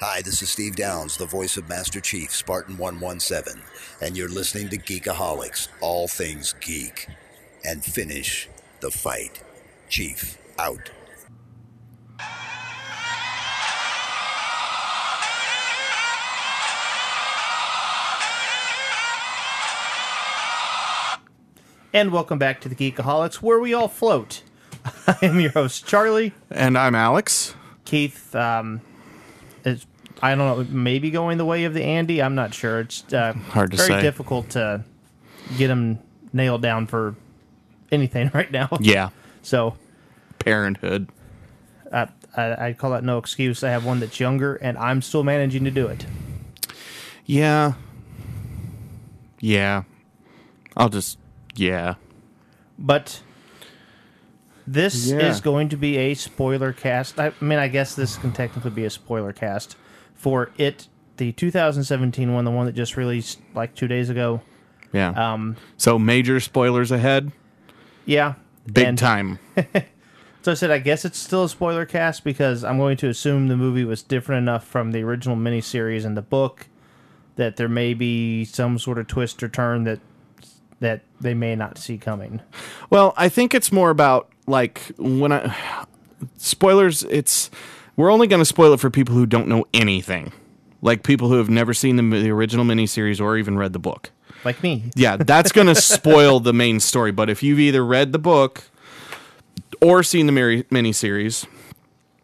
Hi, this is Steve Downes, the voice of Master Chief, Spartan 117, and you're listening to Geekaholics, all things geek. And finish the fight. Chief, out. And welcome back to the Geekaholics, where we all float. I am your host, Charlie. And I'm Alex. Keith um, is, I don't know, maybe going the way of the Andy. I'm not sure. It's uh, Hard to very say. difficult to get him nailed down for anything right now. Yeah. So Parenthood. uh, I, I call that no excuse. I have one that's younger, and I'm still managing to do it. Yeah. Yeah. I'll just yeah. But this Yeah. is going to be a spoiler cast. I mean, I guess this can technically be a spoiler cast for it, the 2017 one, the one that just released like two days ago. Yeah. Um, so major spoilers ahead. yeah, Big And time. So I said, I guess it's still a spoiler cast because I'm going to assume the movie was different enough from the original miniseries and the book that there may be some sort of twist or turn that that they may not see coming. Well, I think it's more about like when I spoilers. It's we're only going to spoil it for people who don't know anything, like people who have never seen the, the original miniseries or even read the book. Like me. Yeah, that's going to spoil the main story. But if you've either read the book or seen the mini miniseries,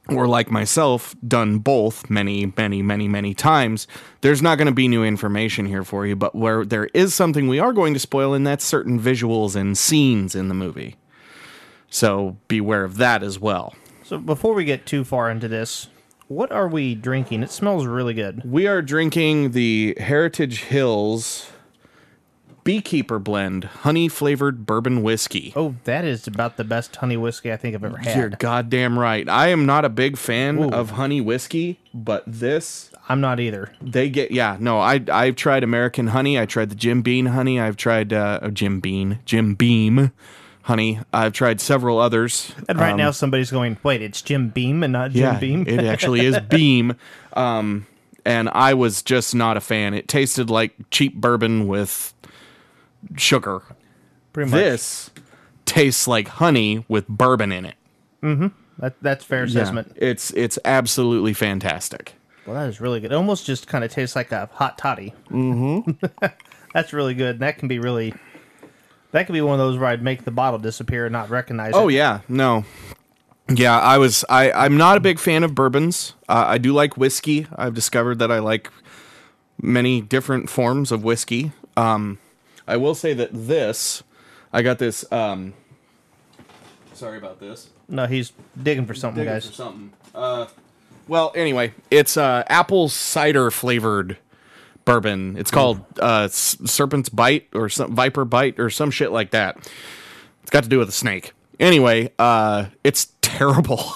or like myself, done both many, many, many, many times, there's not going to be new information here for you. But where there is something we are going to spoil, and that's certain visuals and scenes in the movie. So beware of that as well. So before we get too far into this, what are we drinking? It smells really good. We are drinking the Heritage Hills Beekeeper Blend honey flavored bourbon whiskey. Oh, that is about the best honey whiskey I think I've ever had. You're goddamn right. I am not a big fan Ooh. of honey whiskey, but this I'm not either. they get yeah no I I've tried American honey. I tried the Jim Beam honey. I've tried uh, oh, Jim Beam Jim Beam honey. I've tried several others. And right Um, now somebody's going, wait, it's Jim Beam and not Jim yeah, Beam. it actually is Beam. Um, and I was just not a fan. It tasted like cheap bourbon with sugar. Pretty much. This tastes like honey with bourbon in it. That, that's fair assessment. It's it's absolutely fantastic. Well, that is really good. It almost just kind of tastes like a hot toddy. Mm-hmm. That's really good. And that can be really. That could be one of those where I'd make the bottle disappear and not recognize Oh it. yeah, no. Yeah, I was I I'm not a big fan of bourbons. Uh, I do like whiskey. I've discovered that I like many different forms of whiskey. Um I will say that this I got this um Sorry about this. No, he's digging for something, Digging guys. for something. Uh well, anyway, it's uh apple cider flavored bourbon. It's called uh Serpent's Bite or some Viper Bite or some shit like that. It's got to do with a snake. Anyway, uh, it's terrible.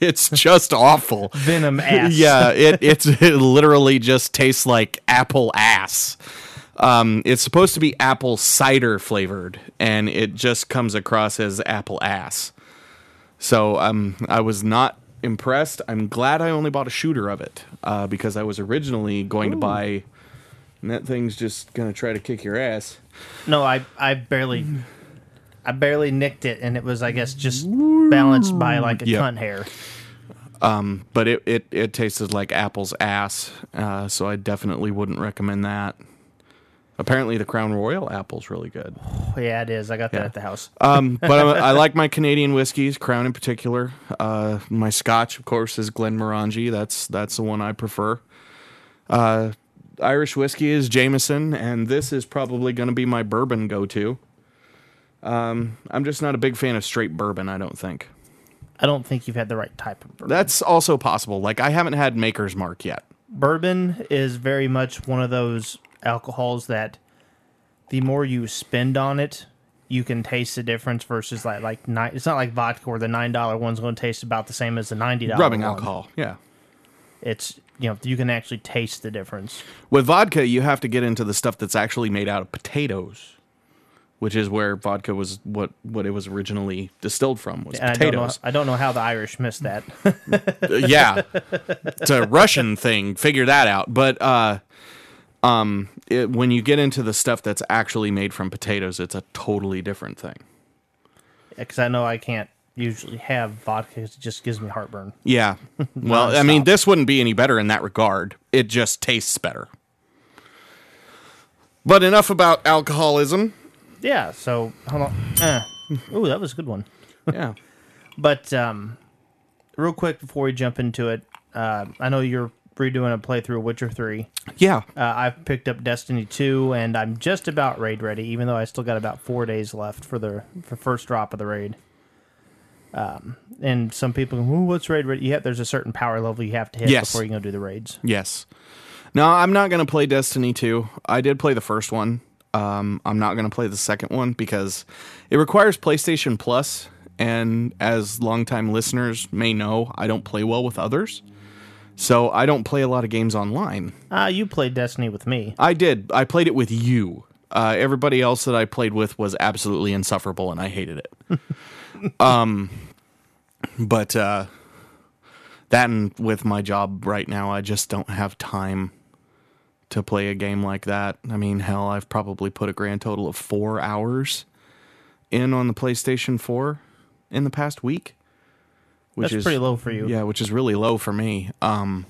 it's just awful. Venom ass. Yeah, it it's it literally just tastes like apple ass. Um, it's supposed to be apple cider flavored, and it just comes across as apple ass. So um, I was not impressed. I'm glad I only bought a shooter of it uh, because I was originally going to buy. And that thing's just gonna try to kick your ass. No, I I barely, I barely nicked it, and it was I guess just balanced by like a Yeah. cunt hair. but it, it, it tasted like apple's ass, uh, so I definitely wouldn't recommend that. Apparently, the Crown Royal apple's really good. Oh, yeah, it is. I got that at the house. Um, but I'm, I like my Canadian whiskeys, Crown in particular. Uh, my Scotch, of course, is Glenmorangie. That's that's the one I prefer. Uh, Irish whiskey is Jameson, and this is probably going to be my bourbon go-to. Um, I'm just not a big fan of straight bourbon. I don't think I don't think you've had the right type of bourbon. that's also possible. Like I haven't had Maker's Mark yet. bourbon is very much one of those alcohols that the more you spend on it, you can taste the difference versus like like nine. It's not like vodka where the nine dollar one's going to taste about the same as the ninety dollar Rubbing alcohol, yeah. It's you know you can actually taste the difference. With vodka, you have to get into the stuff that's actually made out of potatoes. which is where vodka was what what it was originally distilled from was And I don't know. potatoes. I don't know how the Irish missed that. Uh, yeah, it's a Russian thing. Figure that out. But uh, um, it, when you get into the stuff that's actually made from potatoes, it's a totally different thing. Because I know I can't usually have vodka. 'cause It just gives me heartburn. Yeah. Well, I mean, this wouldn't be any better in that regard. It just tastes better. But enough about alcoholism. Yeah. So hold on. Uh, ooh, that was a good one. Yeah. But um, real quick before we jump into it, uh, I know you're redoing a playthrough of Witcher Three. Yeah. Uh, I've picked up Destiny 2, and I'm just about raid ready, even though I still got about four days left for the for first drop of the raid. Um, and some people go, "Ooh, what's raid ready?" Yeah, there's a certain power level you have to hit Yes. before you can go do the raids. Yes. No, I'm not going to play Destiny 2. I did play the first one. Um, I'm not going to play the second one because it requires PlayStation Plus. Plus, and as longtime listeners may know, I don't play well with others. So I don't play a lot of games online. Ah, you played Destiny with me. I did. I played it with you. Uh, everybody else that I played with was absolutely insufferable, and I hated it. um, but uh, that and with my job right now, I just don't have time to play a game like that. I mean, hell, I've probably put a grand total of four hours in on the PlayStation Four in the past week, which That's is pretty low for you. yeah, which is really low for me. Um,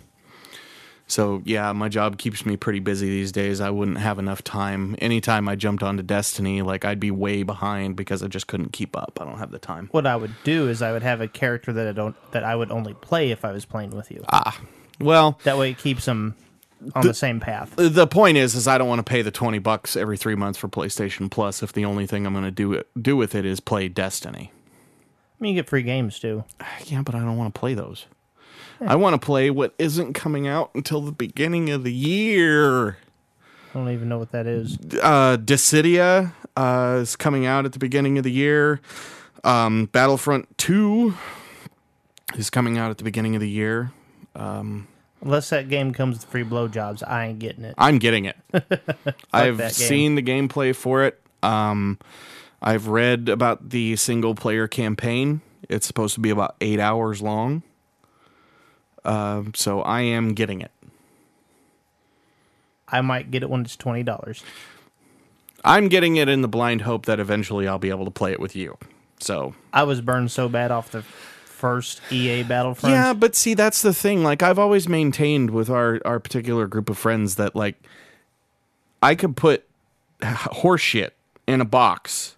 so yeah, my job keeps me pretty busy these days. I wouldn't have enough time. Anytime I jumped onto Destiny, like I'd be way behind because I just couldn't keep up. I don't have the time. What I would do is I would have a character that I don't that I would only play if I was playing with you. Ah, well, that way, it keeps them on the, same path. the point is, is I don't want to pay the twenty bucks every three months for PlayStation Plus if the only thing I'm going to do do with it is play Destiny. I mean, you get free games too. Yeah, but I don't want to play those. I want to play what isn't coming out until the beginning of the year. I don't even know what that is. uh, Dissidia uh, is coming out at the beginning of the year. Um, Battlefront 2 is coming out at the beginning of the year. Unless that game comes with free blowjobs, I ain't getting it. I'm getting it. I've seen the gameplay for it. Um, I've read about the single player campaign. It's supposed to be about eight hours long. Um, so I am getting it. I might get it when it's twenty dollars. I'm getting it in the blind hope that eventually I'll be able to play it with you. So I was burned so bad off the first EA Battlefront. Yeah, but see, that's the thing. Like, I've always maintained with our our particular group of friends that like I could put horseshit in a box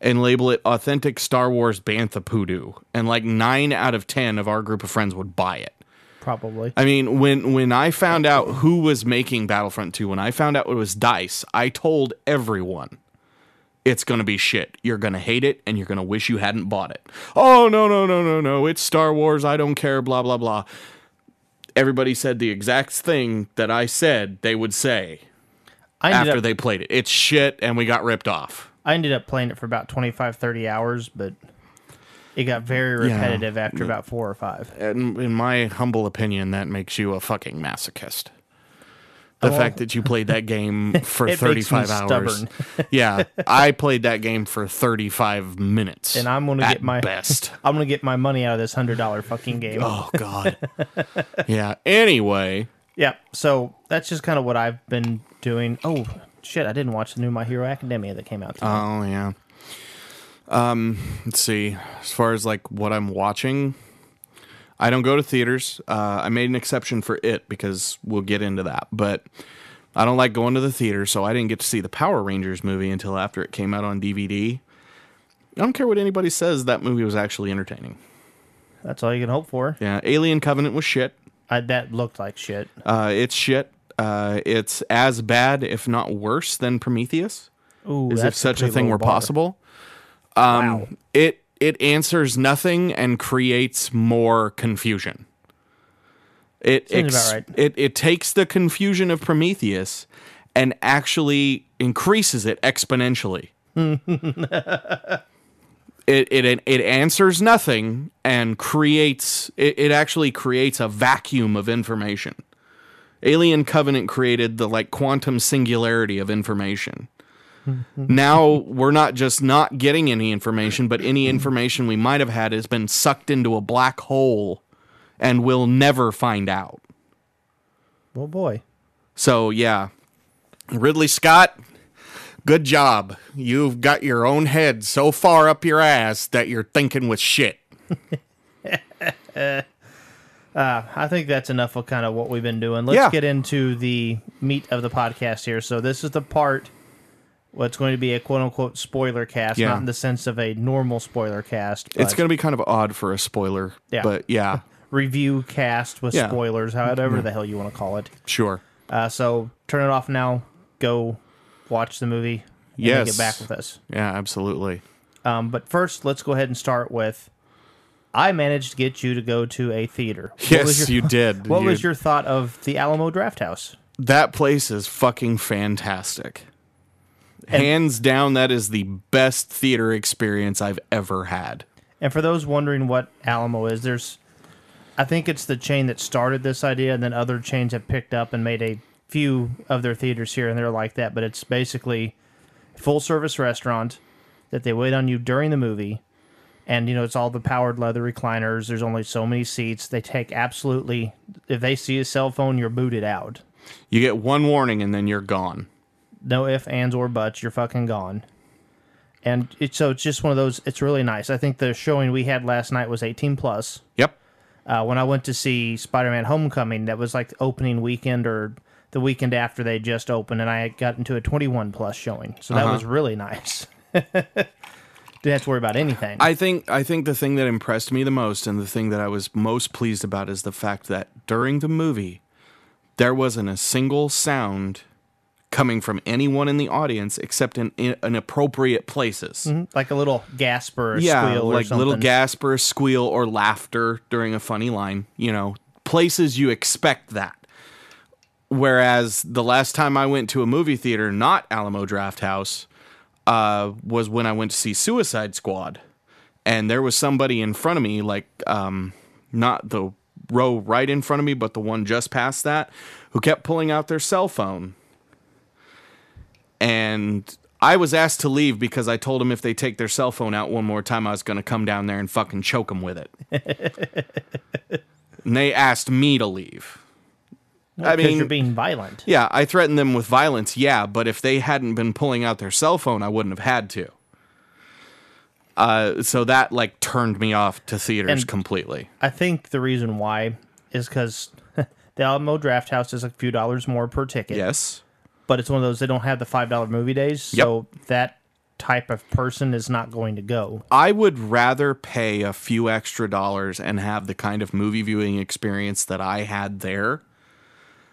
and label it authentic Star Wars Bantha Poodoo, and like nine out of ten of our group of friends would buy it. Probably. I mean, when when I found out who was making Battlefront 2, when I found out it was Dice, I told everyone it's going to be shit. You're going to hate it and you're going to wish you hadn't bought it. Oh, no, no, no, no, no. It's Star Wars. I don't care, blah, blah, blah. Everybody said the exact thing that I said they would say after up they played it. It's shit and we got ripped off. I ended up playing it for about 25, 30 hours, but it got very Yeah. repetitive after about four or five. And in my humble opinion, that makes you a fucking masochist. The Oh. fact that you played that game for It makes me 35 hours. yeah, I played that game for 35 minutes. And I'm gonna get my best. I'm gonna get my money out of this hundred dollar fucking game. oh god. yeah. Anyway, Yeah, so that's just kind of what I've been doing. Oh shit, I didn't watch the new My Hero Academia that came out. Today. oh yeah. Um, let's see. As far as like what I'm watching, I don't go to theaters. Uh, I made an exception for it because we'll get into that, but I don't like going to the theater, so I didn't get to see the Power Rangers movie until after it came out on DVD. I don't care what anybody says, that movie was actually entertaining. that's all you can hope for. Yeah, Alien Covenant was shit. I, that looked like shit. Uh, it's shit. Uh, it's as bad, if not worse, than Prometheus. Ooh, As if such a thing were bar. possible. Um, wow. It it answers nothing and creates more confusion. It ex- right. it it takes the confusion of Prometheus and actually increases it exponentially. it, it it answers nothing and creates it, it actually creates a vacuum of information. Alien Covenant created the like quantum singularity of information. now we're not just not getting any information, but any information we might have had has been sucked into a black hole and we'll never find out. Oh boy. So, yeah. Ridley Scott, good job. You've got your own head so far up your ass that you're thinking with shit. Uh, I think that's enough of kind of what we've been doing. Let's Yeah. get into the meat of the podcast here. So this is the part what's going to be a quote unquote spoiler cast, Yeah. not in the sense of a normal spoiler cast. But It's going to be kind of odd for a spoiler, Yeah. but yeah, review cast with Yeah. spoilers, however the hell you want to call it. sure. Uh, so turn it off now. Go watch the movie. And Yes. get back with us. Yeah, absolutely. Um, but first, let's go ahead and start with. I managed to get you to go to a theater. What Yes, your- you did. What You- was your thought of the Alamo Draft House? That place is fucking fantastic. Hands down, that is the best theater experience I've ever had. And for those wondering what Alamo is, there's, I think it's the chain that started this idea, and then other chains have picked up and made a few of their theaters here and there like that. But it's basically full service restaurant that they wait on you during the movie, and you know it's all the powered leather recliners. There's only so many seats. They take absolutely. If they see a cell phone, you're booted out. You get one warning and then you're gone. No ifs, ands, or buts. You're fucking gone. And it's so it's just one of those. It's really nice. I think the showing we had last night was 18 plus. Yep. Uh, when I went to see Spider-Man: Homecoming, that was like the opening weekend or the weekend after they just opened, and I got into a 21 plus showing. So that Uh-huh. was really nice. Didn't have to worry about anything. I think I think the thing that impressed me the most and the thing that I was most pleased about is the fact that during the movie there wasn't a single sound coming from anyone in the audience except in, in inappropriate places. like a little gasp or a yeah, or like little gasp or a squeal or laughter during a funny line. You know, places you expect that. Whereas the last time I went to a movie theater, not Alamo Draft House, uh, was when I went to see Suicide Squad, and there was somebody in front of me, like um, not the row right in front of me, but the one just past that, who kept pulling out their cell phone. And I was asked to leave because I told them if they take their cell phone out one more time, I was going to come down there and fucking choke them with it. and they asked me to leave. I mean, you're being violent. yeah, I threatened them with violence, yeah, but if they hadn't been pulling out their cell phone, I wouldn't have had to. Uh, so that like turned me off to theaters And- completely. I think the reason why is because the Alamo Draft House is a few dollars more per ticket. Yes. But it's one of those they don't have the five dollar movie days, so that type of person is not going to go. I would rather pay a few extra dollars and have the kind of movie viewing experience that I had there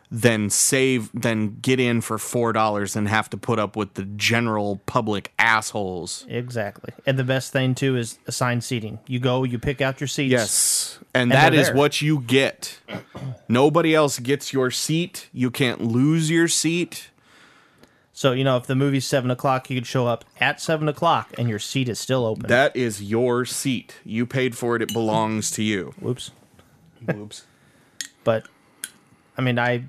than save than get in for four dollars and have to put up with the general public assholes. Exactly, and the best thing too is assigned seating. You go, you pick out your seats. Yes. And, And that there. what you get. Nobody else gets your seat. You can't lose your seat. So you know if the movie's seven o'clock, you could show up at seven o'clock and your seat is still open. That is your seat. You paid for it. It belongs to you. Whoops. Whoops. But I mean, I,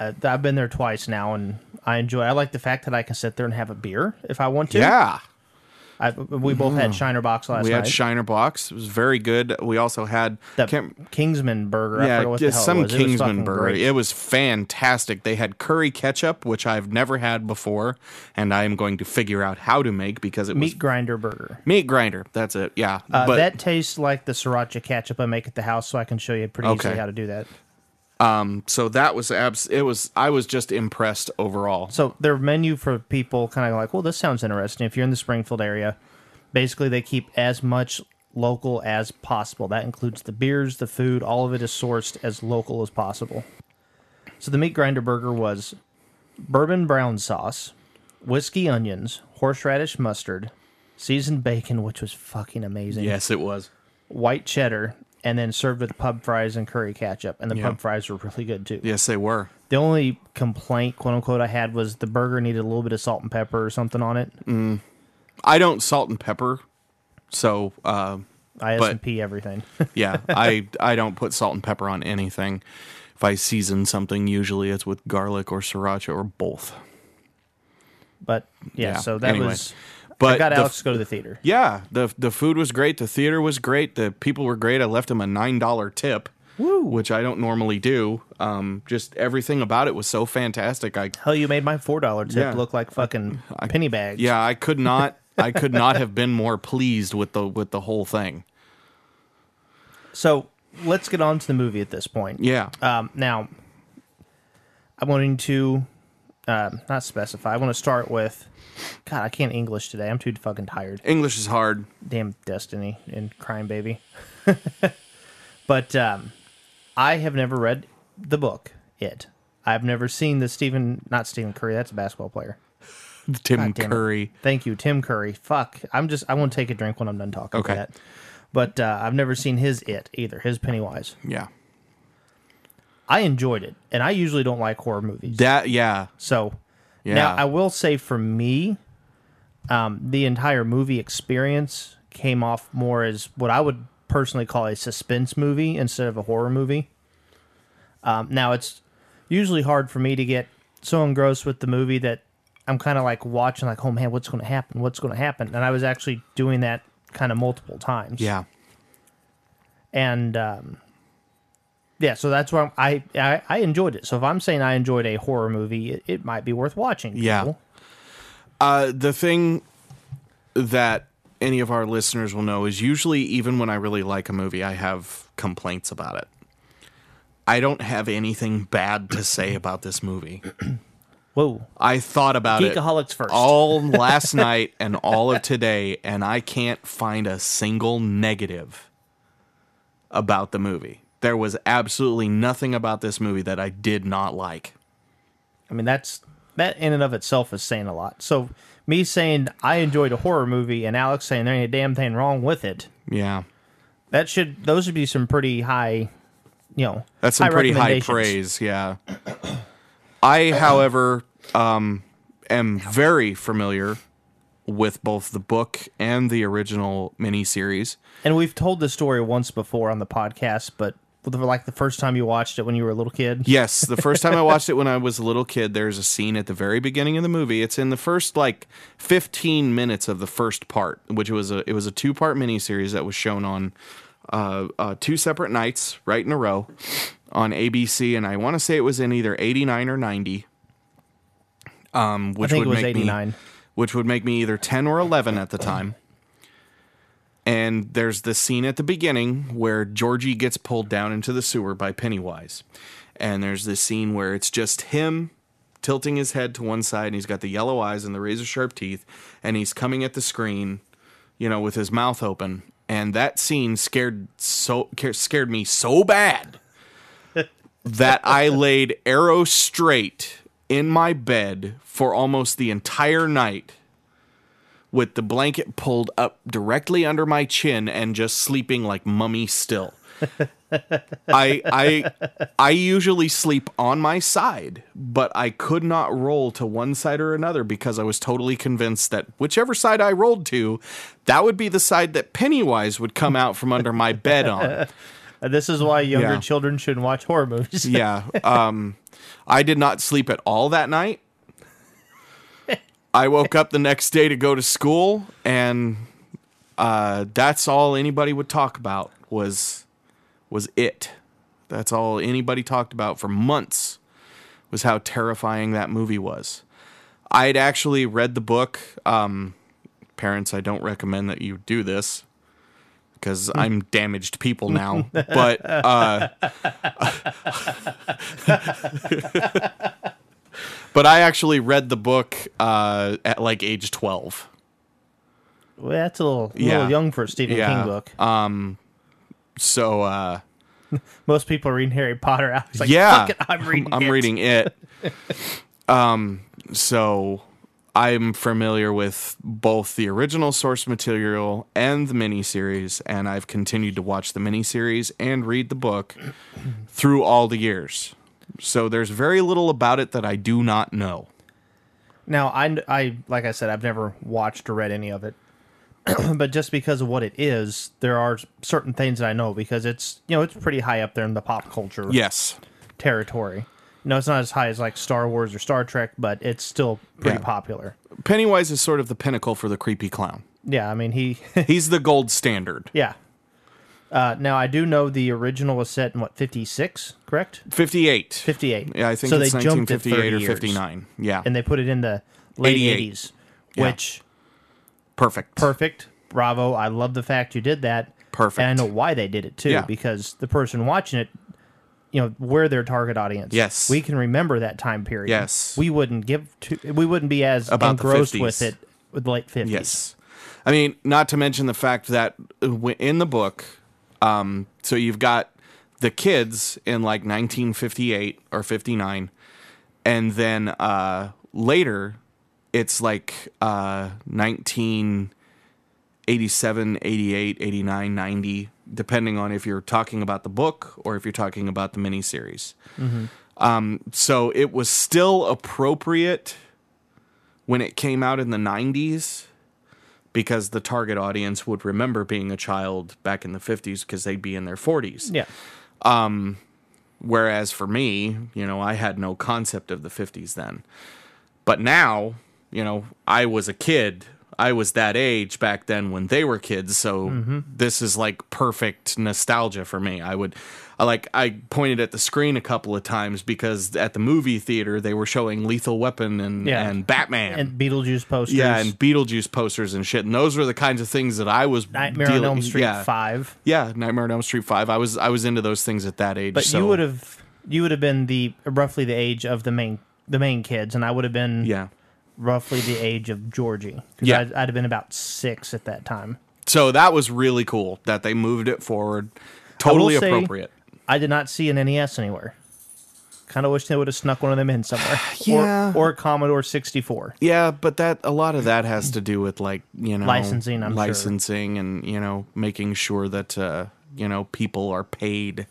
I I've been there twice now, and I enjoy. I like the fact that I can sit there and have a beer if I want to. Yeah. I, we both had Shiner Bock last night. We night. had Shiner Bock. It was very good. We also had that Kingsman burger. Yeah, forget what the hell some. Kingsman burger. great. It was fantastic. They had curry ketchup, which I've never had before, and I am going to figure out how to make because it was meat grinder burger. meat grinder. That's it. Yeah, Uh, but that tastes like the sriracha ketchup I make at the house, so I can show you pretty easily how to do that. Um, so that was abs. It was. I was just impressed overall. So their menu for people kind of like, well, this sounds interesting. If you're in the Springfield area, basically they keep as much local as possible. That includes the beers, the food, all of it is sourced as local as possible. So the meat grinder burger was bourbon brown sauce, whiskey onions, horseradish mustard, seasoned bacon, which was fucking amazing. Yes, it was. white cheddar, and then served with pub fries and curry ketchup. And the Yeah. pub fries were really good too. Yes, they were. The only complaint, quote unquote, I had was the burger needed a little bit of salt and pepper or something on it. I don't salt and pepper, so uh, I S and P everything. yeah, I I don't put salt and pepper on anything. If I season something, usually it's with garlic or sriracha or both. But yeah, Yeah, so that anyway. was. I got Alex f- to go to the theater. Yeah, the the food was great. The theater was great. The people were great. I left him a nine dollar tip, which I don't normally do. Um, just everything about it was so fantastic. I Hell, you made my four dollar tip Yeah. look like fucking penny bags. yeah, I could not I could not have been more pleased with the with the whole thing. So let's get on to the movie at this point. Yeah, Um, now, I'm going to um not specify. I want to start with. God, I can't English today. I'm too fucking tired. English is hard. Damn Destiny and Crime Baby. but um, I have never read the book. It. I've never seen the Stephen, not Stephen Curry. That's a basketball player. Tim damn it. Curry. Thank you, Tim Curry. Fuck. I'm just. I want to take a drink when I'm done talking. Okay. But uh, I've never seen his It either. His Pennywise. Yeah, I enjoyed it, and I usually don't like horror movies. that yeah So yeah. now I will say for me, um, the entire movie experience came off more as what I would personally call a suspense movie instead of a horror movie. Um, now it's usually hard for me to get so engrossed with the movie that I'm kind of like watching, like, oh man, what's going to happen? What's going to happen? And I was actually doing that kind of multiple times. yeah. and um, yeah, so that's why I, I I enjoyed it. So if I'm saying I enjoyed a horror movie, it, it might be worth watching. Yeah. Uh, the thing that any of our listeners will know is usually even when I really like a movie, I have complaints about it. I don't have anything bad to say about this movie. Whoa. I thought about it first. all last night and all of today, and I can't find a single negative about the movie. There was absolutely nothing about this movie that I did not like. I mean, that's that in and of itself is saying a lot. So me saying I enjoyed a horror movie and Alex saying there ain't a damn thing wrong with it, Yeah. that should those would be some pretty high, you know, That's some pretty high praise, yeah. I, however, um, am very familiar with both the book and the original miniseries. And we've told the story once before on the podcast, but like the first time you watched it when you were a little kid. Yes, the first time I watched it when I was a little kid, there's a scene at the very beginning of the movie. It's in the first like 15 minutes of the first part, which was a it was a two part miniseries that was shown on uh, uh, two separate nights, right in a row, on ABC, and I want to say it was in either 89 or 90. Um, which think it would was make 89. me, which would make me either 10 or 11 at the time. And there's this scene at the beginning where Georgie gets pulled down into the sewer by Pennywise. And there's this scene where it's just him tilting his head to one side and he's got the yellow eyes and the razor sharp teeth and he's coming at the screen, you know, with his mouth open. And that scene scared so scared me so bad that I laid arrow straight in my bed for almost the entire night with the blanket pulled up directly under my chin and just sleeping like mummy still. I I I usually sleep on my side, but I could not roll to one side or another because I was totally convinced that whichever side I rolled to, that would be the side that Pennywise would come out from under my bed on. This is why younger Yeah. children shouldn't watch horror movies. Yeah. Um, I did not sleep at all that night. I woke up the next day to go to school, and uh, that's all anybody would talk about was was it. That's all anybody talked about for months was how terrifying that movie was. I had actually read the book. Um, parents, I don't recommend that you do this because I'm damaged people now. But uh, but I actually read the book uh, at like age twelve. Well, that's a little, Yeah. little young for a Stephen Yeah. King book. So uh, Most people are reading Harry Potter. I was like, yeah, fuck it, I'm reading. I'm it. reading it. um, so I'm familiar with both the original source material and the miniseries, and I've continued to watch the miniseries and read the book through all the years. So there's very little about it that I do not know. Now, I, I, like I said, I've never watched or read any of it, but just because of what it is, there are certain things that I know because it's, you know, it's pretty high up there in the pop culture Yes. territory. No, it's not as high as like Star Wars or Star Trek, but it's still pretty Yeah. popular. Pennywise is sort of the pinnacle for the creepy clown. Yeah, I mean he. He's the gold standard. yeah. Uh, now I do know the original was set in what fifty six, correct? 58. Fifty eight. Yeah, I think so it's they jumped it 1958 or 30 years, 59. Yeah. and they put it in the late 88. eighties, Yeah. which Perfect. perfect. Bravo! I love the fact you did that. Perfect. And I know why they did it too, Yeah. because the person watching it, you know, we're their target audience. Yes. we can remember that time period. Yes. we wouldn't give to, we wouldn't be as About engrossed with it with the late fifties. Yes. I mean, not to mention the fact that in the book, um, so you've got the kids in like 1958 or 59, and then uh, later it's like uh, 1987, 88, 89, 90, depending on if you're talking about the book or if you're talking about the miniseries. Um, so it was still appropriate when it came out in the 90s because the target audience would remember being a child back in the 50s because they'd be in their 40s. Yeah. Um, whereas for me, you know, I had no concept of the 50s then. But now, you know, I was a kid. I was that age back then when they were kids, so mm-hmm. this is like perfect nostalgia for me. I would I like I pointed at the screen a couple of times because at the movie theater they were showing Lethal Weapon and Yeah. and Batman. And Beetlejuice posters. yeah, and Beetlejuice posters and shit. And those were the kinds of things that I was Nightmare on Elm Street yeah. Five. Yeah, Nightmare on Elm Street 5. I was I was into those things at that age. But so, you would have you would have been the roughly the age of the main the main kids, and I would have been Yeah. Roughly the age of Georgie. Yeah. I'd, I'd have been about six at that time. So that was really cool that they moved it forward. Totally say- appropriate. I did not see an NES anywhere. Kind of wish they would have snuck one of them in somewhere. Yeah. Or, or a Commodore 64. Yeah, but that a lot of that has to do with like, you know, Licensing, I'm sure. licensing and, you know, making sure that uh, you know, people are paid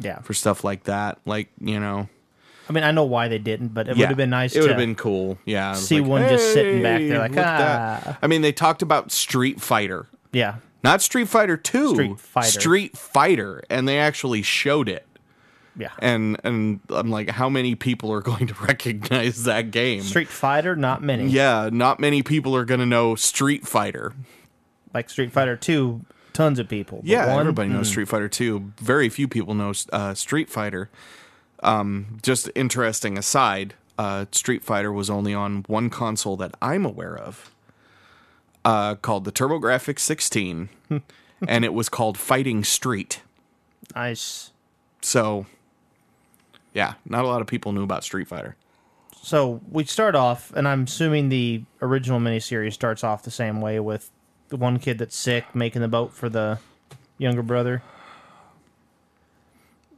Yeah. for stuff like that. Like, you know, I mean, I know why they didn't, but it yeah, would have been nice It would to have been cool. Yeah. see one just sitting back there like, that." ah. I mean, they talked about Street Fighter. Yeah. Not Street Fighter 2. Street Fighter. Street Fighter. And they actually showed it. Yeah. And and I'm like, how many people are going to recognize that game? Street Fighter, not many. Yeah, not many people are going to know Street Fighter. Like Street Fighter 2, tons of people. Yeah, one, everybody knows mm, Street Fighter 2. Very few people know uh, Street Fighter. Um, just interesting aside, uh, Street Fighter was only on one console that I'm aware of, uh, called the TurboGrafx 16, and it was called Fighting Street. Nice. So, yeah, not a lot of people knew about Street Fighter. So we start off, and I'm assuming the original miniseries starts off the same way with the one kid that's sick making the boat for the younger brother.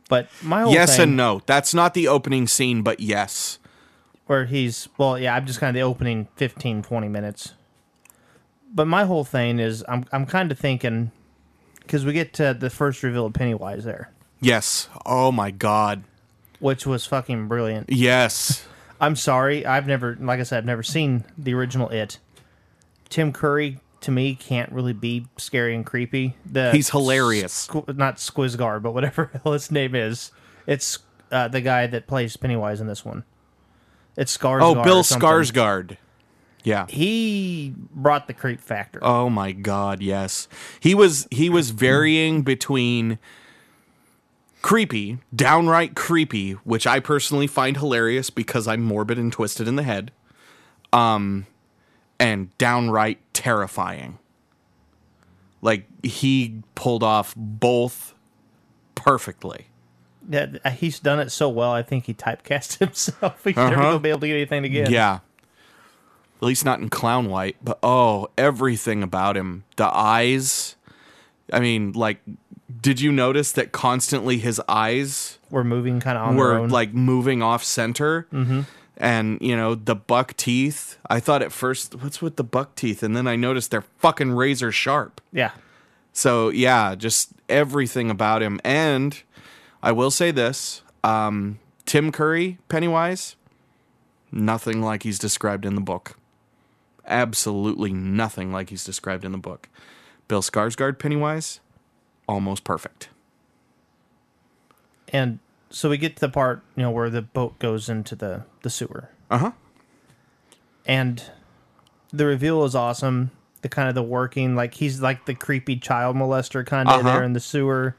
But my whole yes thing, and no. That's not the opening scene, but yes. where he's well, yeah, I'm just kind of the opening 15, 20 minutes. But my whole thing is, I'm I'm kind of thinking because we get to the first reveal of Pennywise there, Yes. Oh my god. which was fucking brilliant. Yes. I'm sorry, I've never, like I said, I've never seen the original It. Tim Curry to me can't really be scary and creepy. The He's hilarious. Squ- not Squizgar, but whatever his name is. It's uh, the guy that plays Pennywise in this one. It's Skarsgård. Oh, Bill. Skarsgård. Yeah. He brought the creep factor. Oh my god, yes. He was he was varying between creepy, downright creepy, which I personally find hilarious because I'm morbid and twisted in the head. Um and downright terrifying. Like he pulled off both perfectly. Yeah, uh, he's done it so well. I think he typecast himself. He's never Uh-huh. gonna be able to get anything again. Yeah. At least not in clown white, but oh, everything about him. The eyes. I mean, like did you notice that constantly his eyes we're moving kind of on their were like moving off center? Mm-hmm. And, you know, the buck teeth. I thought at first, what's with the buck teeth? And then I noticed they're fucking razor sharp. yeah, So yeah, just everything about him. And I will say this: um, Tim Curry, Pennywise, nothing like he's described in the book. Absolutely nothing like he's described in the book. Bill Skarsgård, Pennywise, almost perfect. and so we get to the part you know where the boat goes into the the sewer, Uh huh. and the reveal is awesome. The kind of the working, like he's like the creepy child molester kind of Uh-huh. there in the sewer,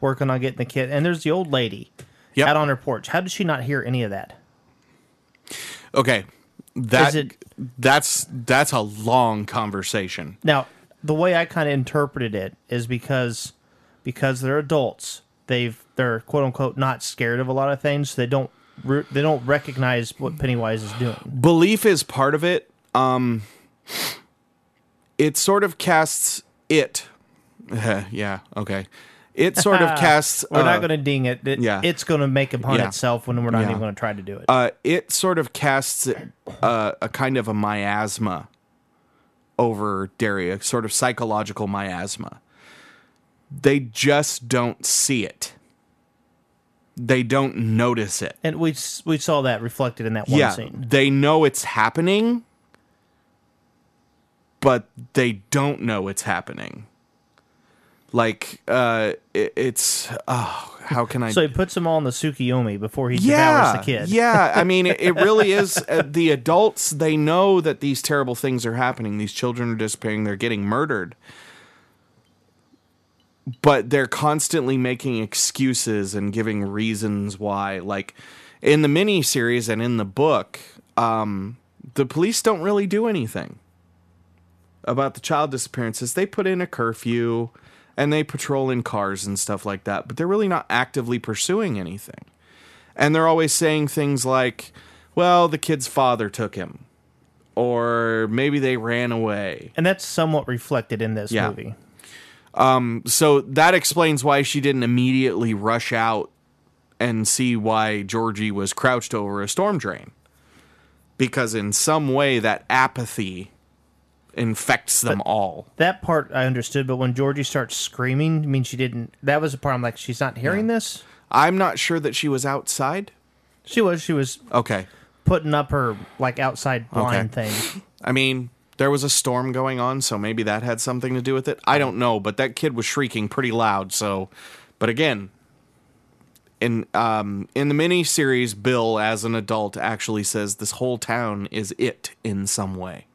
working on getting the kid. And there's the old lady Yep. out on her porch. How did she not hear any of that? Okay. That it- that's that's a long conversation. Now, the way I kind of interpreted it is because because they're adults, they've they're quote unquote not scared of a lot of things. They don't re- they don't recognize what Pennywise is doing. Belief is part of it. Um it sort of casts it. yeah, okay. It sort of casts We're uh, not going to ding it. It- yeah. It's going to make upon Yeah. itself when we're not Yeah. even going to try to do it. uh, it sort of casts uh, a kind of a miasma over Derry, a sort of psychological miasma. They just don't see it. They don't notice it. and we we saw that reflected in that one yeah, scene. they know it's happening, but they don't know it's happening. Like, uh, it, it's oh, how can I? So he puts them all in the Tsukiyomi before he yeah, devours the kid. yeah. I mean, it, it really is. Uh, the adults they know that these terrible things are happening. These children are disappearing. They're getting murdered. But they're constantly making excuses and giving reasons why. Like in the mini series and in the book, um, the police don't really do anything about the child disappearances. They put in a curfew and they patrol in cars and stuff like that, but they're really not actively pursuing anything. And they're always saying things like, well, the kid's father took him, or maybe they ran away. And that's somewhat reflected in this Yeah. movie. Um, so that explains why she didn't immediately rush out and see why Georgie was crouched over a storm drain. Because in some way, that apathy infects them all. That part I understood, but when Georgie starts screaming, I mean, she didn't. That was the part I'm like, she's not hearing this. I'm not sure that she was outside. She was. She was Okay. putting up her like outside blind Okay. thing. I mean, there was a storm going on, so maybe that had something to do with it. I don't know, but that kid was shrieking pretty loud. So, but again, in um, in the mini series, Bill, as an adult, actually says this whole town is it in some way.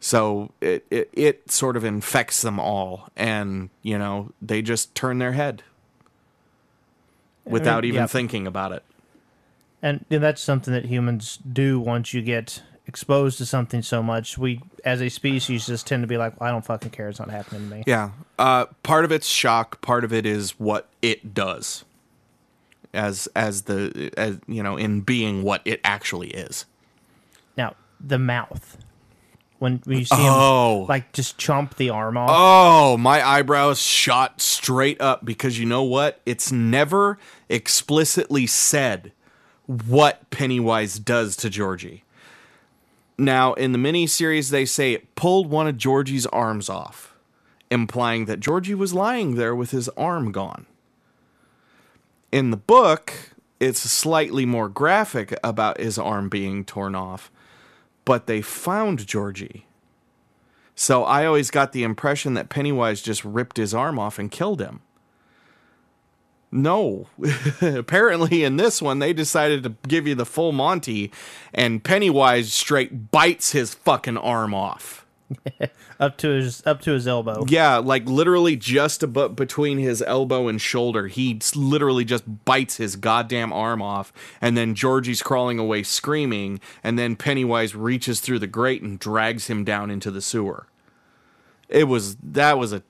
So it, it it sort of infects them all, and you know they just turn their head without even yeah. thinking about it. And, and that's something that humans do once you get exposed to something so much. We, as a species, just tend to be like, well, I don't fucking care. It's not happening to me. Yeah. Uh, part of it's shock. Part of it is what it does, as as the as you know in being what it actually is. Now, the mouth. When, when you see Oh. him, like, just chomp the arm off. Oh, my eyebrows shot straight up because you know what? It's never explicitly said what Pennywise does to Georgie. Now, in the miniseries, they say it pulled one of Georgie's arms off, implying that Georgie was lying there with his arm gone. In the book, it's slightly more graphic about his arm being torn off, but they found Georgie. So I always got the impression that Pennywise just ripped his arm off and killed him. No. Apparently, in this one, they decided to give you the full Monty, and Pennywise straight bites his fucking arm off. up to his up to his elbow. Yeah, like literally just above between his elbow and shoulder. He literally just bites his goddamn arm off, and then Georgie's crawling away screaming, and then Pennywise reaches through the grate and drags him down into the sewer. It was that was a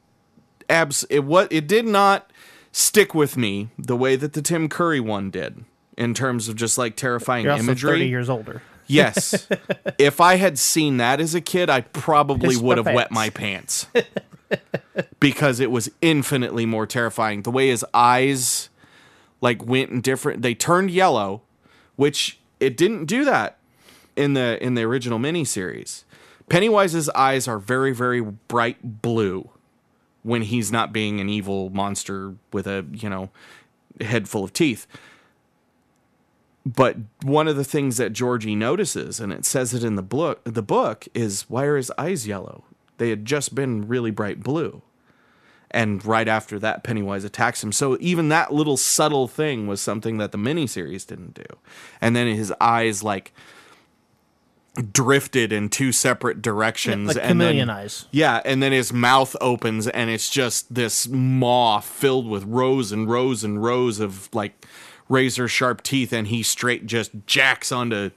abs. It what it did not stick with me the way that the Tim Curry one did in terms of just like terrifying You're also imagery. thirty years older. Yes. if I had seen that as a kid, I probably Pissed would have wet my pants. because it was infinitely more terrifying. The way his eyes like went in different they turned yellow, which it didn't do that in the in the original miniseries. Pennywise's eyes are very, very bright blue when he's not being an evil monster with a, you know, head full of teeth. But one of the things that Georgie notices, and it says it in the book, the book is why are his eyes yellow? They had just been really bright blue. And right after that, Pennywise attacks him. So even that little subtle thing was something that the miniseries didn't do. And then his eyes like drifted in two separate directions like and chameleon then, eyes. Yeah, and then his mouth opens and it's just this maw filled with rows and rows and rows of like razor sharp teeth and he straight just jacks onto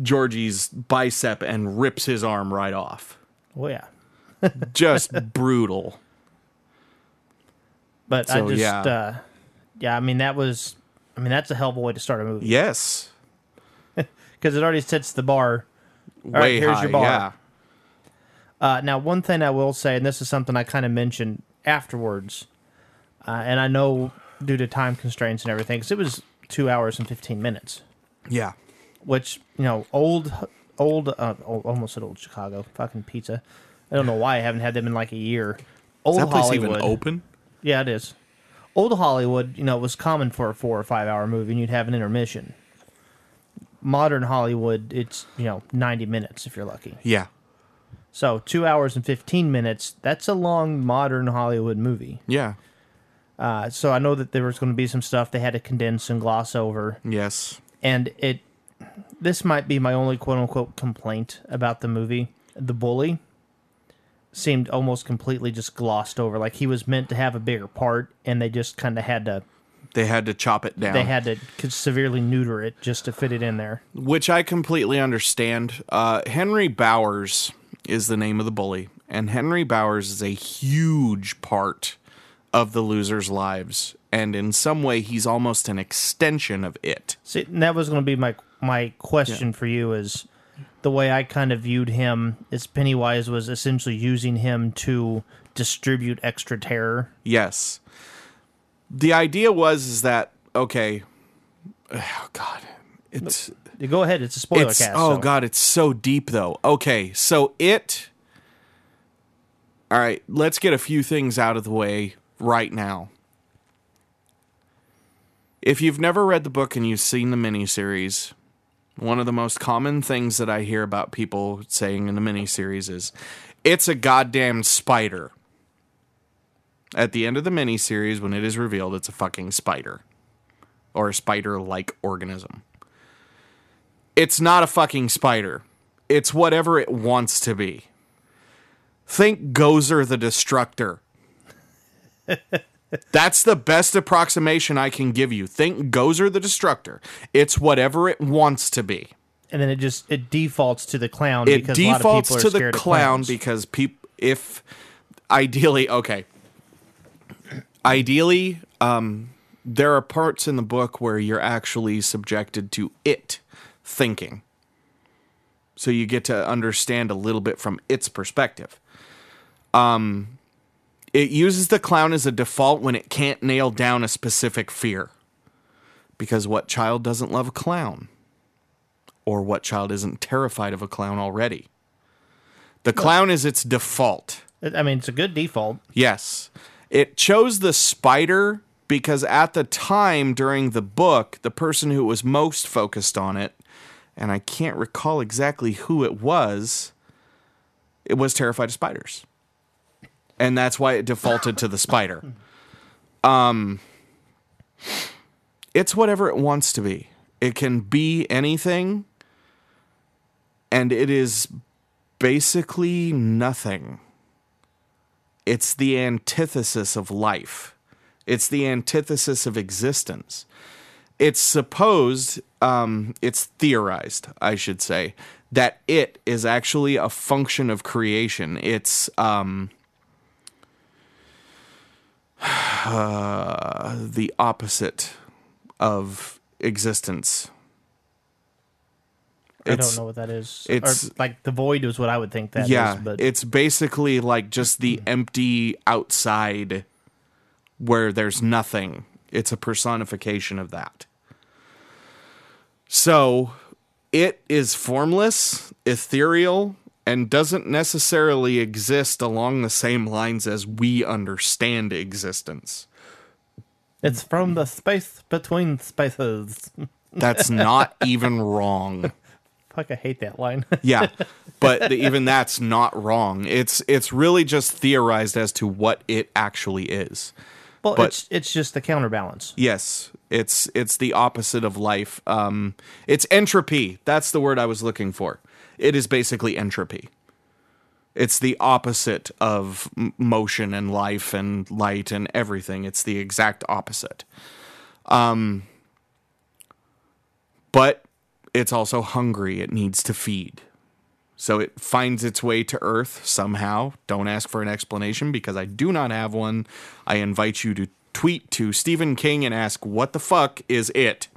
Georgie's bicep and rips his arm right off. Oh yeah. Just brutal. But So, I just yeah. uh yeah, I mean that was I mean that's a hell of a way to start a movie Yes. because it already sets the bar. Way right, here's high. your bar. Yeah. Uh, now, one thing I will say, and this is something I kind of mentioned afterwards, uh, and I know due to time constraints and everything, because it was two hours and fifteen minutes, Yeah. which you know, old, old, uh, old almost at old Chicago fucking pizza. I don't know why I haven't had them in like a year. Old Is that place Hollywood, even open? yeah, it is. Old Hollywood, you know, was common for a four or five hour movie, and you'd have an intermission. Modern Hollywood, it's you know ninety minutes if you're lucky. Yeah. So two hours and fifteen minutes. That's a long modern Hollywood movie. Yeah. Uh, so I know that there was going to be some stuff they had to condense and gloss over, Yes. and it. This might be my only quote unquote complaint about the movie. The bully seemed almost completely just glossed over. Like he was meant to have a bigger part, and they just kind of had to. They had to chop it down. They had to severely neuter it just to fit it in there. which I completely understand. Uh, Henry Bowers is the name of the bully, and Henry Bowers is a huge part of the losers' lives, and in some way, he's almost an extension of it. See, and that was going to be my my question for you is the way I kind of viewed him is Pennywise was essentially using him to distribute extra terror. Yes, the idea was is that okay? Oh God, it's Go ahead, it's a spoiler it's cast. oh so- god it's so deep though okay so it all right let's get a few things out of the way right now if you've never read the book and you've seen the miniseries one of the most common things that i hear about people saying in the miniseries is it's a goddamn spider at the end of the miniseries when it is revealed it's a fucking spider or a spider like organism it's not a fucking spider. It's whatever it wants to be. Think Gozer the Destructor. That's the best approximation I can give you. Think Gozer the Destructor. It's whatever it wants to be. and then it just it defaults to the clown It because a lot of defaults people are to the clown because people, if ideally, okay, ideally, um, there are parts in the book where you're actually subjected to it thinking. So you get to understand a little bit from its perspective. Um, it uses the clown as a default when it can't nail down a specific fear. Because what child doesn't love a clown? Or what child isn't terrified of a clown already? The clown is its default. I mean, it's a good default. Yes. It chose the spider because at the time during the book, the person who was most focused on it, and I can't recall exactly who it was, it was terrified of spiders. And that's why it defaulted to the spider. Um it's whatever it wants to be. It can be anything and it is basically nothing it's the antithesis of life. It's the antithesis of existence. It's supposed, um, it's theorized, I should say, that it is actually a function of creation. It's um, uh, the opposite of existence. I don't know what that is. it's- or, like the void is what I would think that is. yeah, but it's basically like just the hmm. empty outside where there's nothing. It's a personification of that. So it is formless, ethereal, and doesn't necessarily exist along the same lines as we understand existence. it's from the space between spaces. That's not even wrong. Fuck, I hate that line. Yeah, but the, even that's not wrong. It's it's really just theorized as to what it actually is. well, But- it's it's just the counterbalance. Yes, it's it's the opposite of life. Um, it's entropy. That's the word I was looking for. it is basically entropy. It's the opposite of m- motion and life and light and everything. It's the exact opposite. Um, but it's also hungry. It needs to feed. So it finds its way to Earth somehow. Don't ask for an explanation because I do not have one. I invite you to tweet to Stephen King and ask, What the fuck is it?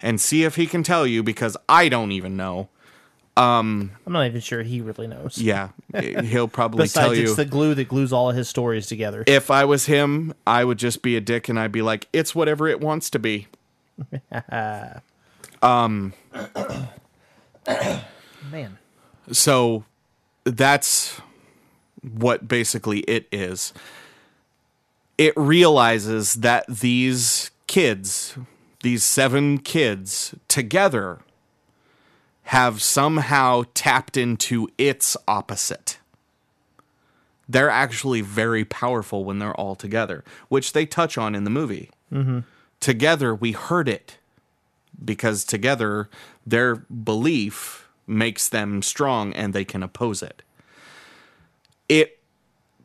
And see if he can tell you because I don't even know. Um, I'm not even sure he really knows. Yeah, he'll probably Besides, tell it's the glue that glues all of his stories together. if I was him, I would just be a dick and I'd be like, It's whatever it wants to be. Um, Man, So that's what basically it is. It realizes that these kids, these seven kids together, have somehow tapped into its opposite. They're actually very powerful when they're all together, which they touch on in the movie. Mm-hmm. Together, we heard it because together their belief makes them strong and they can oppose it. It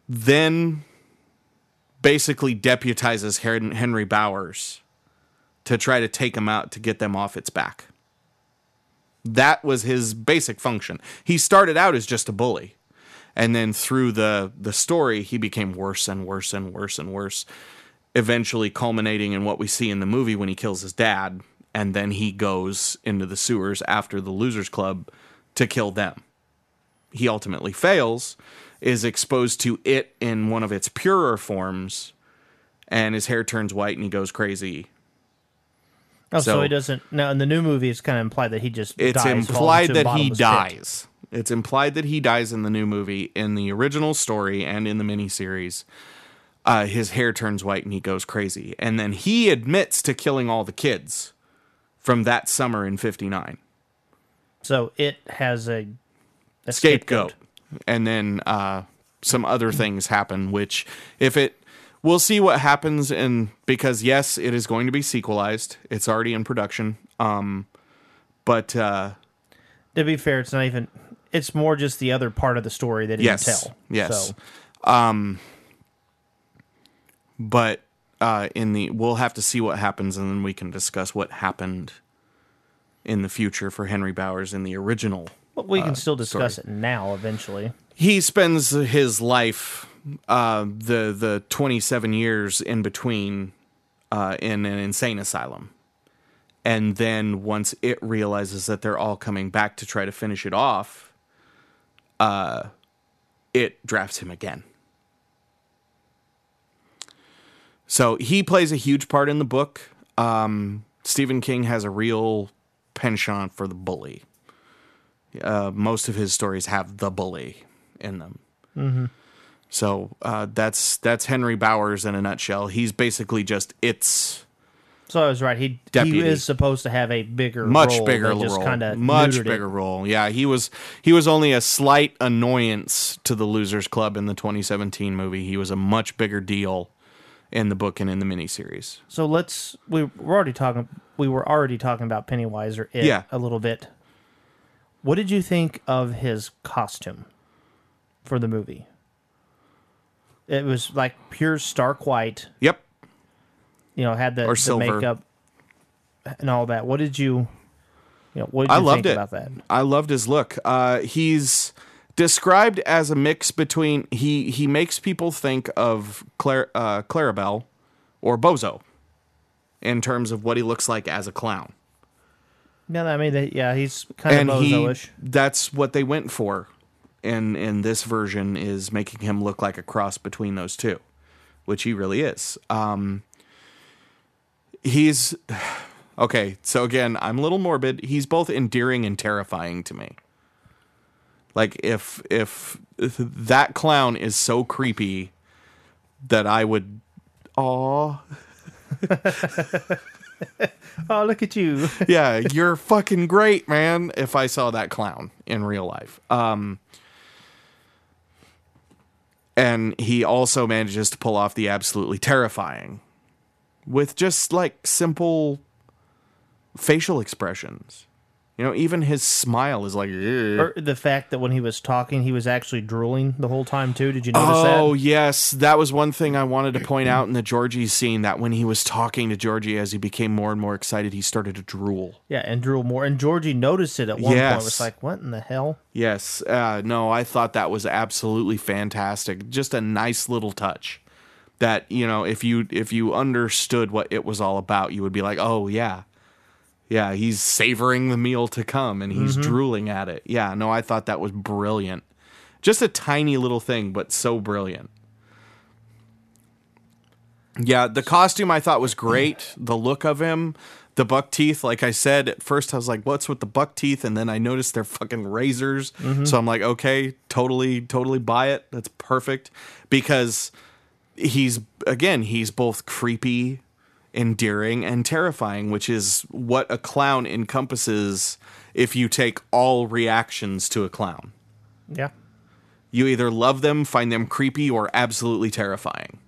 then basically deputizes Henry Bowers to try to take him out to get them off its back. That was his basic function. He started out as just a bully. And then through the the story, he became worse and worse and worse and worse, eventually culminating in what we see in the movie when he kills his dad and then he goes into the sewers after the losers club to kill them. He ultimately fails, is exposed to it in one of its purer forms, and his hair turns white and he goes crazy. oh, so, So- he doesn't. Now in the new movie, it's kind of implied that he just It's dies, implied that he bottomless pit. dies. It's implied that he dies in the new movie. In the original story and in the miniseries, uh, his hair turns white and he goes crazy. And then he admits to killing all the kids from that summer in 59. So it has a, a scapegoat. And then uh, some other things happen, which if it we'll see what happens and because yes, it is going to be sequelized. It's already in production. Um but uh To be fair, it's not even. It's more just the other part of the story that he yes. didn't tell. Yes. So, But uh in the we'll have to see what happens and then we can discuss what happened in the future for Henry Bowers in the original but we can still discuss story. it now. Eventually, he spends his life uh, the the 27 years in between uh, in an insane asylum and then once it realizes that they're all coming back to try to finish it off uh, it drafts him again so he plays a huge part in the book um, stephen king has a real penchant for the bully uh, most of his stories have the bully in them. So uh, that's that's Henry Bowers in a nutshell. He's basically just it's so I was right. He he is supposed to have a bigger, much role. bigger role, kind of much bigger It. role. Yeah, he was he was only a slight annoyance to the Losers Club in the 2017 movie. He was a much bigger deal in the book and in the miniseries. So let's we we're already talking. We were already talking about Pennywise or it Yeah. a little bit. What did you think of his costume for the movie? It was like pure stark white. Yep. You know, had the, Or the silver. makeup and all that. What did you, you know, what did I loved think it. about that? I loved his look. Uh, he's described as a mix between he he makes people think of Claire uh, Clarabelle or Bozo in terms of what he looks like as a clown, Yeah, I mean, yeah, he's kind and of he bozo-ish. that's what they went for. In in this version is making him look like a cross between those two, which he really is. Um, he's okay. So again, I'm a little morbid. He's both endearing and terrifying to me. Like if if, if that clown is so creepy that I would, aw, Oh, look at you! yeah, you're fucking great, man. If I saw that clown in real life, um, and he also manages to pull off the absolutely terrifying with just like simple facial expressions. You know, even his smile is like. "Ugh." Or the fact that when he was talking, he was actually drooling the whole time too. Did you notice Oh that? Oh yes, that was one thing I wanted to point out in the Georgie scene. That when he was talking to Georgie, as he became more and more excited, he started to drool. Yeah, and drool more. And Georgie noticed it at one point. Yes. It was like, what in the hell? Yes, uh, no, I thought that was absolutely fantastic. Just a nice little touch. That you know, if you if you understood what it was all about, you would be like, oh yeah, yeah, he's savoring the meal to come and he's mm-hmm. drooling at it. Yeah, no, I thought that was brilliant. Just a tiny little thing, but so brilliant. Yeah, the costume I thought was great. The look of him, the buck teeth. Like I said at first, I was like, "What's with the buck teeth?" And then I noticed they're fucking razors. Mm-hmm. So I'm like, "Okay, totally, totally buy it. That's perfect." Because he's again, he's both creepy, endearing, and terrifying, which is what a clown encompasses. If you take all reactions to a clown, Yeah. you either love them, find them creepy, or absolutely terrifying.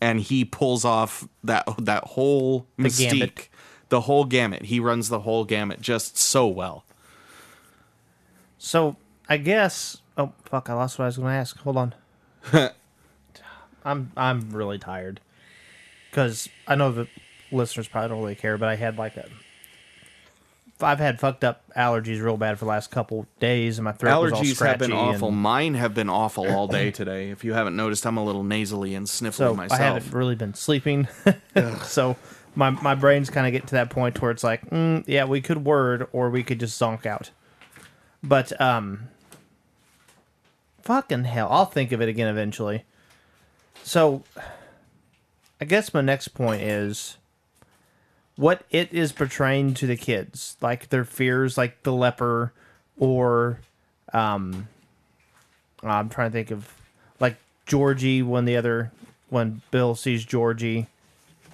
And he pulls off that that whole The mystique, gambit. the whole gamut. He runs the whole gamut just so well. So I guess. Oh fuck! I lost what I was going to ask. Hold on. I'm I'm really tired because I know the listeners probably don't really care, but I had like a. I've had fucked up allergies real bad for the last couple days, and my throat was all Allergies have been awful. and- Mine have been awful all day today. If you haven't noticed, I'm a little nasally and sniffly so I haven't really been sleeping. so my my brain's kind of getting to that point where it's like, mm, yeah, we could word or we could just zonk out. But um, fucking hell, I'll think of it again eventually. So, I guess my next point is what it is portraying to the kids, like their fears, like the leper, or um, I'm trying to think of like Georgie when the other when Bill sees Georgie.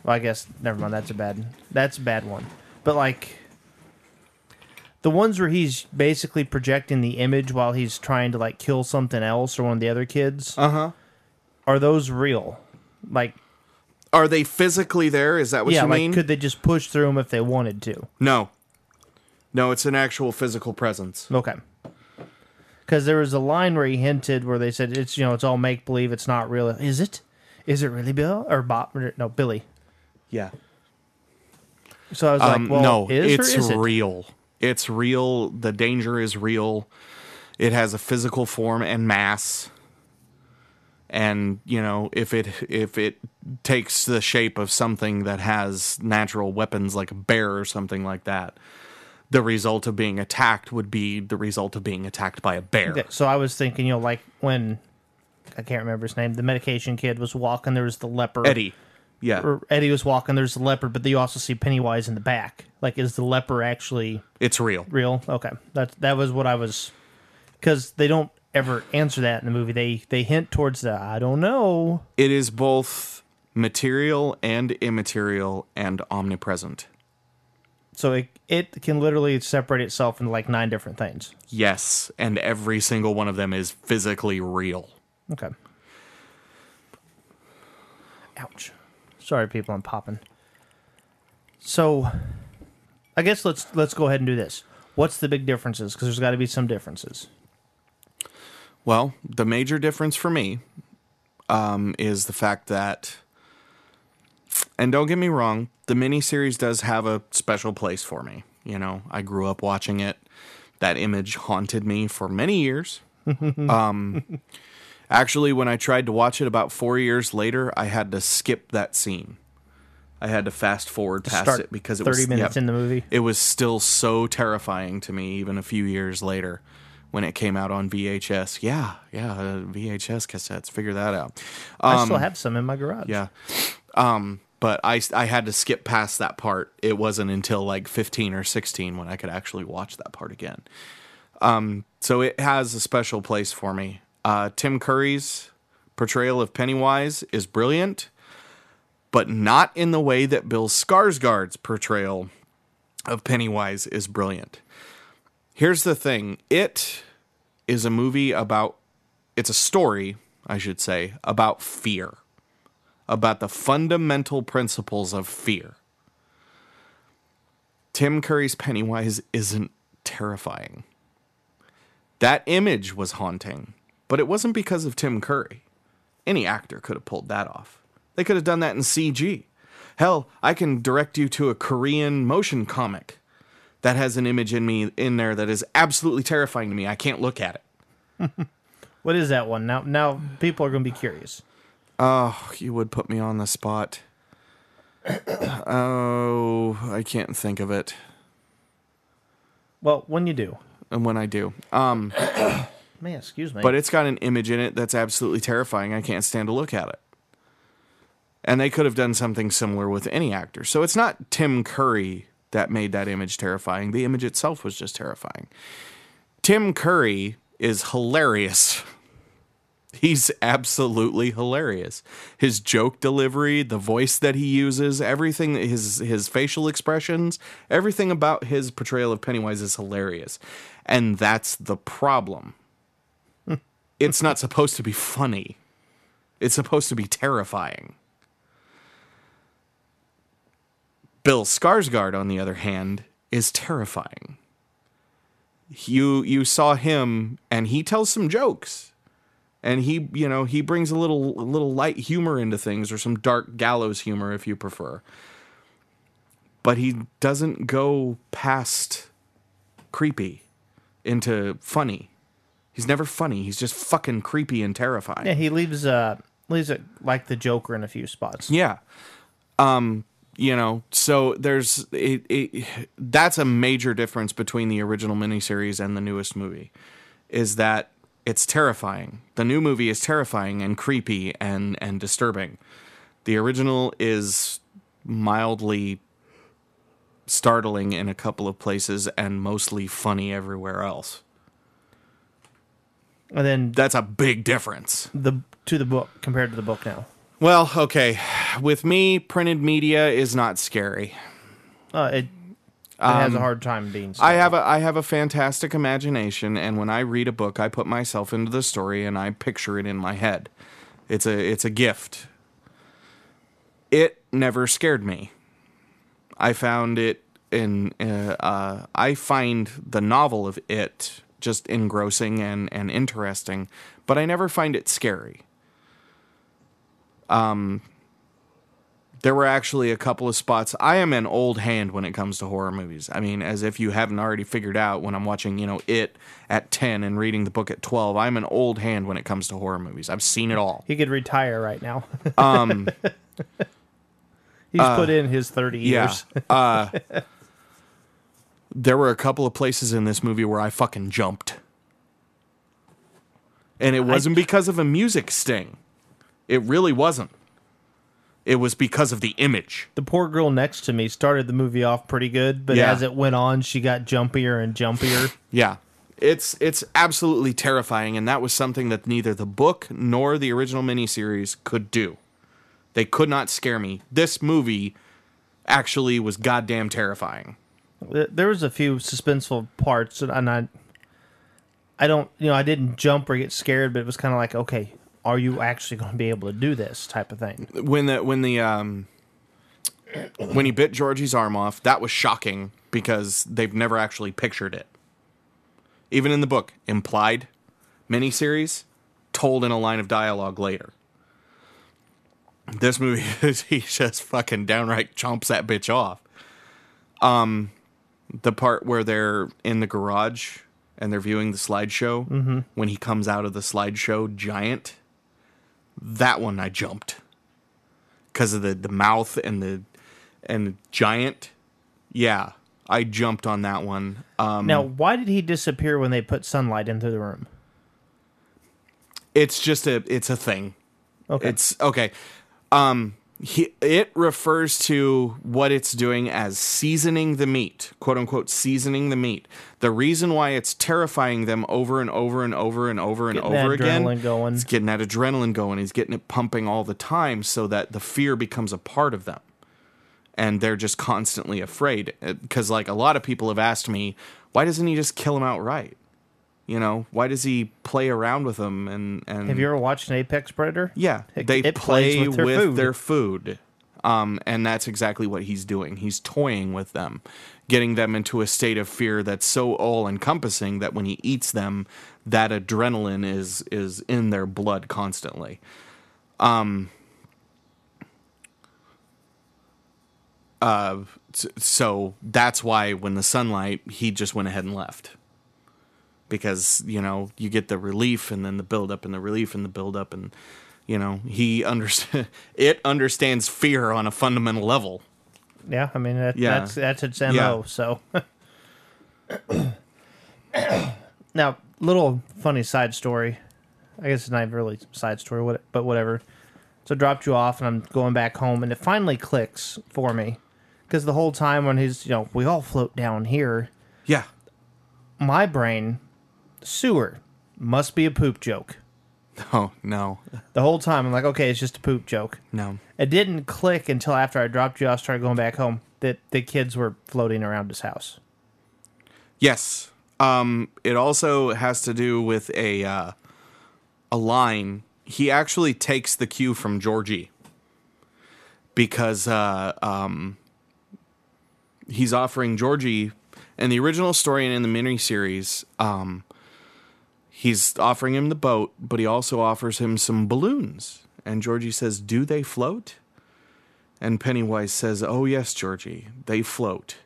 Well, I guess never mind. That's a bad. That's a bad one. But like the ones where he's basically projecting the image while he's trying to like kill something else or one of the other kids. Uh huh. Are those real? Like Are they physically there? Is that what yeah, you like mean? could they just push through them if they wanted to? no. No, it's an actual physical presence. Okay. Because there was a line where he hinted where they said it's you know it's all make believe it's not real. Is it? Is it really Bill or Bob? or No, Billy. Yeah. So I was Um, like, well, no, is it's is it? real. It's real. The danger is real. It has a physical form and mass. And you know, if it if it takes the shape of something that has natural weapons like a bear or something like that, the result of being attacked would be the result of being attacked by a bear. So I was thinking, you know, like when I can't remember his name, the medication kid was walking. There was the leper. Eddie. Yeah. Or Eddie was walking. There's the leopard, but you also see Pennywise in the back. Like, is the leper actually It's real. real? Okay, that that was what I was, because they don't ever answer that in the movie. They they hint towards the I don't know. It is both material and immaterial and omnipresent. So it it can literally separate itself into like nine different things. Yes, and every single one of them is physically real. Okay. Ouch. Sorry, people. I'm popping. So, I guess let's let's go ahead and do this. What's the big differences? Because there's got to be some differences. Well, the major difference for me um, is the fact that, and don't get me wrong, the miniseries does have a special place for me. You know, I grew up watching it. That image haunted me for many years. um, actually, when I tried to watch it about four years later, I had to skip that scene. I had to fast forward past Start it because it thirty was minutes yep in the movie. it was still so terrifying to me even a few years later when it came out on VHS. Yeah, yeah, uh, VHS cassettes. Figure that out. I still have some in my garage. Um, Yeah. Um, but I I had to skip past that part. It wasn't until like 15 or 16 when I could actually watch that part again. Um, so it has a special place for me. Uh, Tim Curry's portrayal of Pennywise is brilliant, but not in the way that Bill Skarsgård's portrayal of Pennywise is brilliant. Here's the thing. It is a movie about it's a story, I should say, about fear. About the fundamental principles of fear. Tim Curry's Pennywise isn't terrifying. That image was haunting, but it wasn't because of Tim Curry. Any actor could have pulled that off. They could have done that in CG. Hell, I can direct you to a Korean motion comic that has an image in me in there that is absolutely terrifying to me. I can't look at it. What is that one? Now, now people are going to be curious. Oh, you would put me on the spot. oh, I can't think of it. Well, when you do, And when I do, um, man, excuse me. but it's got an image in it that's absolutely terrifying. I can't stand to look at it. And they could have done something similar with any actor. So it's not Tim Curry that made that image terrifying. The image itself was just terrifying. Tim Curry is hilarious. He's absolutely hilarious. His joke delivery, the voice that he uses, everything his his facial expressions, everything about his portrayal of Pennywise is hilarious. And that's the problem. Hmm. it's not supposed to be funny. It's supposed to be terrifying. Bill Skarsgård, on the other hand, is terrifying. You you saw him, and he tells some jokes, and he you know he brings a little a little light humor into things, or some dark gallows humor, if you prefer. But he doesn't go past creepy into funny. He's never funny. He's just fucking creepy and terrifying. yeah, he leaves uh leaves it like the Joker in a few spots. Yeah. Um, you know, so there's it, it that's a major difference between the original miniseries and the newest movie is that it's terrifying. The new movie is terrifying and creepy and and disturbing. The original is mildly startling in a couple of places and mostly funny everywhere else. And then That's a big difference. the to the book compared to the book now. Well, okay. With me, printed media is not scary. Uh, it, it has a hard time being. Um, I have a I have a fantastic imagination, and when I read a book, I put myself into the story and I picture it in my head. It's a it's a gift. It never scared me. I found it in uh, uh, I find the novel of it just engrossing and and interesting, but I never find it scary. Um, there were actually a couple of spots. I am an old hand when it comes to horror movies. I mean, as if you haven't already figured out when I'm watching, you know, it at 10 and reading the book at 12. I'm an old hand when it comes to horror movies. I've seen it all. He could retire right now. Um, he's put in his thirty Yeah. years. Uh, there were a couple of places in this movie where I fucking jumped. And it wasn't because of a music sting. It really wasn't. It was because of the image. The poor girl next to me started the movie off pretty good, but Yeah. as it went on, she got jumpier and jumpier. Yeah. It's it's absolutely terrifying, and that was something that neither the book nor the original miniseries could do. They could not scare me. This movie actually was goddamn terrifying. There was a few suspenseful parts, and- and I, I don't, you know, I didn't jump or get scared, but it was kind of like, okay, are you actually going to be able to do this type of thing? When the when the um when he bit Georgie's arm off, that was shocking because they've never actually pictured it. Even in the book, implied miniseries, told in a line of dialogue later. This movie, he just fucking downright chomps that bitch off. Um, the part where they're in the garage and they're viewing the slideshow when he comes out of the slideshow giant, that one I jumped because of the the mouth and the and giant. Yeah, I jumped on that one. Um, now, why did he disappear when they put sunlight into the room? it's just a it's a thing. Okay, It's okay. Um, he, it refers to what it's doing as seasoning the meat, quote unquote, seasoning the meat. The reason why it's terrifying them over and over and over and over and Getting that over again, adrenaline going. it's getting that adrenaline going. He's getting it pumping all the time, so that the fear becomes a part of them, and they're just constantly afraid. Uh, because like a lot of people have asked me, why doesn't he just kill them outright? You know, why does he play around with them? And and have you ever watched an Apex Predator? yeah, It- they it play with, with their food. their food. Um, and that's exactly what he's doing. He's toying with them, getting them into a state of fear that's so all encompassing that when he eats them, that adrenaline is is in their blood constantly. Um, uh, so that's why when the sunlight, he just went ahead and left because you know you get the relief and then the build up and the relief and the build up and you know he understand it understands fear on a fundamental level Yeah, I mean that, Yeah. that's that's its mo. Yeah. So now, little funny side story. I guess it's not really side story, but whatever. So I dropped you off, and I'm going back home, and it finally clicks for me because the whole time when he's, you know, we all float down here. yeah My brain, sewer must be a poop joke. oh no The whole time I'm like, okay, it's just a poop joke. no It didn't click until after I dropped you off, started going back home, that the kids were floating around his house. yes um it also has to do with a uh a line he actually takes the cue from georgie because uh um he's offering georgie in the original story and in the miniseries um he's offering him the boat, but he also offers him some balloons. And Georgie says, Do they float? And Pennywise says, Oh, yes, Georgie, they float.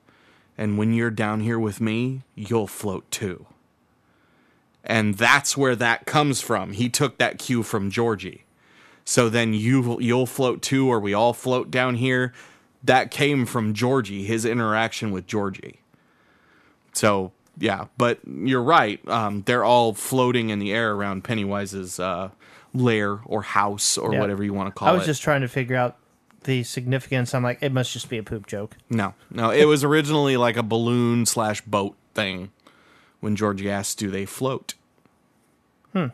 And when you're down here with me, you'll float too. And that's where that comes from. He took that cue from Georgie. So then you you'll float too, or we all float down here. That came from Georgie, his interaction with Georgie. So yeah, but you're right. Um, they're all floating in the air around Pennywise's uh, lair or house or Yeah. whatever you want to call it. I was it. just trying to figure out the significance. I'm like, it must just be a poop joke. no, no. It was originally like a balloon slash boat thing. When Georgie asked, "Do they float?" Hmm.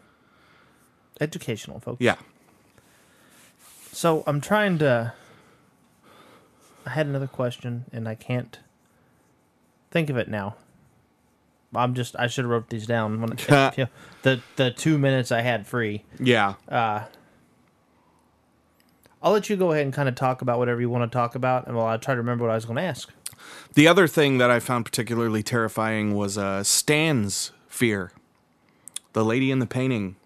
Educational, folks. Yeah, So I'm trying to. I had another question and I can't think of it now. I'm just. I should have wrote these down. When, the the two minutes I had free. yeah. I'll let you go ahead and kind of talk about whatever you want to talk about, and while I try to remember what I was going to ask. The other thing that I found particularly terrifying was uh, Stan's fear. The lady in the painting,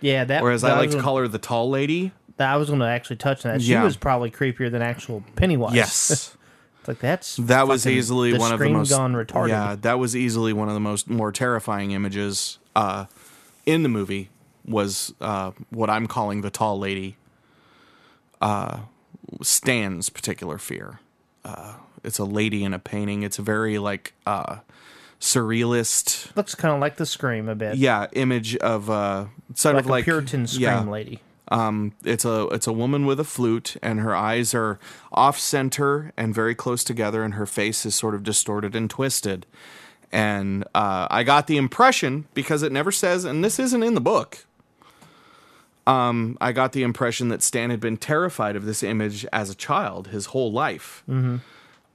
Yeah, that. or as that I like to call her, the tall lady. that I was going to actually touch on that. She Yeah. was probably creepier than actual Pennywise. Yes. like that's That was fucking- easily one of the most gone retarded. Yeah, that was easily one of the most more terrifying images uh, in the movie. Was uh, what I'm calling the tall lady. Uh, Stan's particular fear. Uh, it's a lady in a painting. It's a very like uh, surrealist, Looks kind of like the scream a bit. yeah, image of uh, sort like of like Puritan scream yeah, lady. Um, it's a it's a woman with a flute, and her eyes are off center and very close together, and her face is sort of distorted and twisted. And uh, I got the impression because it never says, and this isn't in the book. Um, I got the impression that Stan had been terrified of this image as a child his whole life.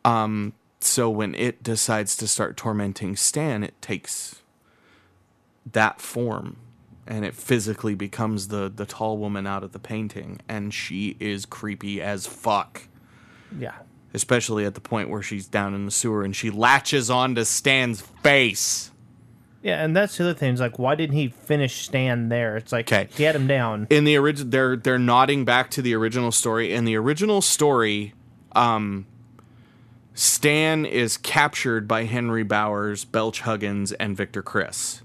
Um, so when it decides to start tormenting Stan, it takes that form and it physically becomes the the tall woman out of the painting and she is creepy as fuck Yeah. especially at the point where she's down in the sewer and she latches onto Stan's face Yeah, and that's the other thing. Is like, why didn't he finish Stan there? It's like 'Kay. he had him down. in the original they're they're nodding back to the original story in the original story um Stan is captured by Henry Bowers, Belch Huggins, and Victor Criss.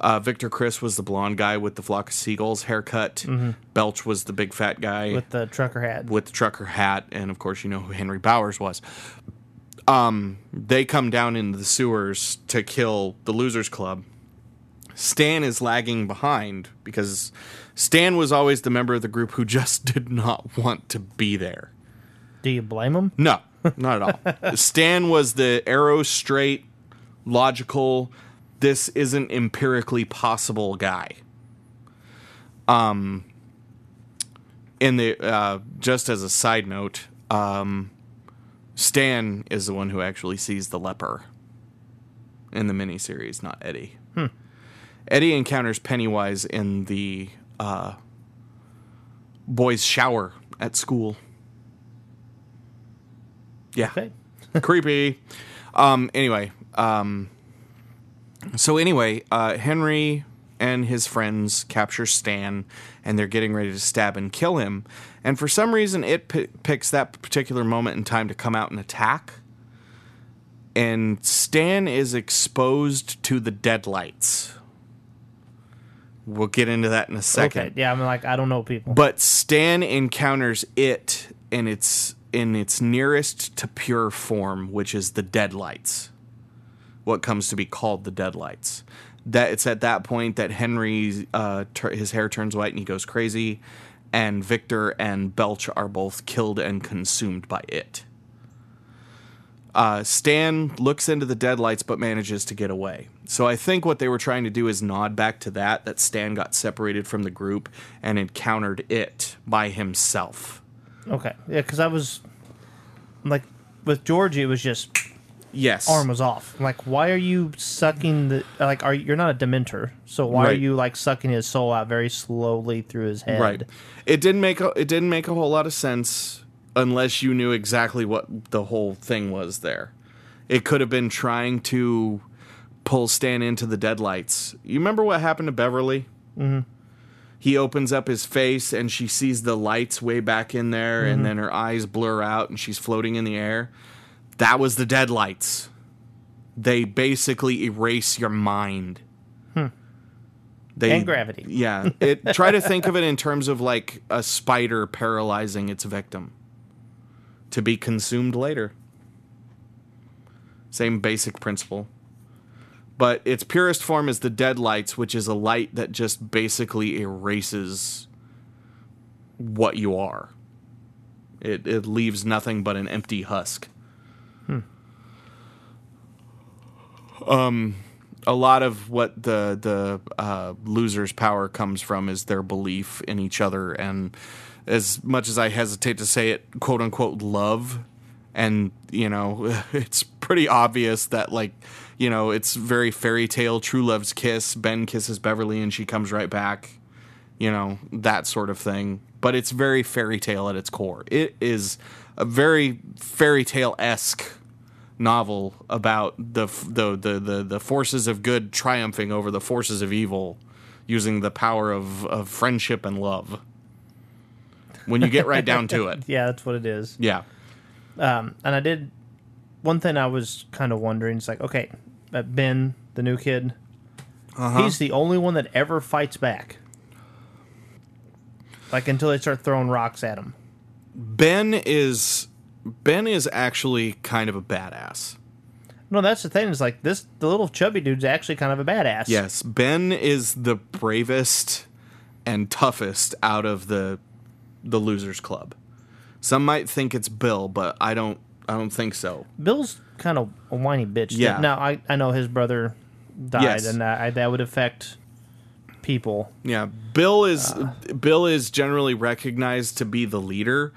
Uh, Victor Criss was the blonde guy with the flock of seagulls haircut. Belch was the big fat guy with the trucker hat. with the trucker hat, and of course, you know who Henry Bowers was. Um, they come down into the sewers to kill the Losers Club. Stan is lagging behind because Stan was always the member of the group who just did not want to be there. Do you blame him? No, not at all. Stan was the arrow straight, logical, this isn't empirically possible guy. Um in the uh just as a side note, um Stan is the one who actually sees the leper in the miniseries, not Eddie. Eddie encounters Pennywise in the uh boys' shower at school Yeah. Okay. creepy. Um, anyway, um, so anyway, uh, Henry and his friends capture Stan, and they're getting ready to stab and kill him. And for some reason, it p- picks that particular moment in time to come out and attack. And Stan is exposed to the deadlights. We'll get into that in a second. Okay. Yeah, I'm like, I don't know people. But Stan encounters it in its in its nearest to pure form, which is the Deadlights. What comes to be called the Deadlights. That it's at that point that Henry uh, tur his hair turns white and he goes crazy, and Victor and Belch are both killed and consumed by it. Uh, Stan looks into the deadlights but manages to get away. So I think what they were trying to do is nod back to that that Stan got separated from the group and encountered it by himself. okay. Yeah, because I was like, with Georgie, it was just Yes. arm was off. Like, why are you sucking the like? Are you're not a Dementor? So why are you like sucking his soul out very slowly through his head? Right. It didn't make a, it didn't make a whole lot of sense unless you knew exactly what the whole thing was there. It could have been trying to pull Stan into the deadlights. You remember what happened to Beverly? Mm-hmm. He opens up his face and she sees the lights way back in there, and then her eyes blur out and she's floating in the air. That was the deadlights. They basically erase your mind. Hmm. They, And gravity. yeah. It try to think of it in terms of like a spider paralyzing its victim to be consumed later. Same basic principle. But its purest form is the deadlights, which is a light that just basically erases what you are. It it leaves nothing but an empty husk. A lot of what the the uh, losers' power comes from is their belief in each other, and as much as I hesitate to say it, quote unquote, love, and you know, it's pretty obvious that like, you know, it's very fairy tale, true love's kiss. Ben kisses Beverly, and she comes right back, you know, that sort of thing. But it's very fairy tale at its core. It is a very fairy tale esque novel about the, the the the the forces of good triumphing over the forces of evil using the power of, of friendship and love when you get right down to it Yeah, that's what it is. yeah Um, and I did one thing I was kind of wondering. It's like, okay, uh, Ben, the new kid, Uh-huh. he's the only one that ever fights back. Like until they start throwing rocks at him. ben is ben is actually kind of a badass No, that's the thing. Is like this. The little chubby dude's actually kind of a badass. yes ben is the bravest and toughest out of the the losers club some might think it's bill but i don't i don't think so Bill's kind of a whiny bitch. Yeah. Now I I know his brother died, Yes. and that that would affect people. Yeah, Bill is uh. Bill is generally recognized to be the leader,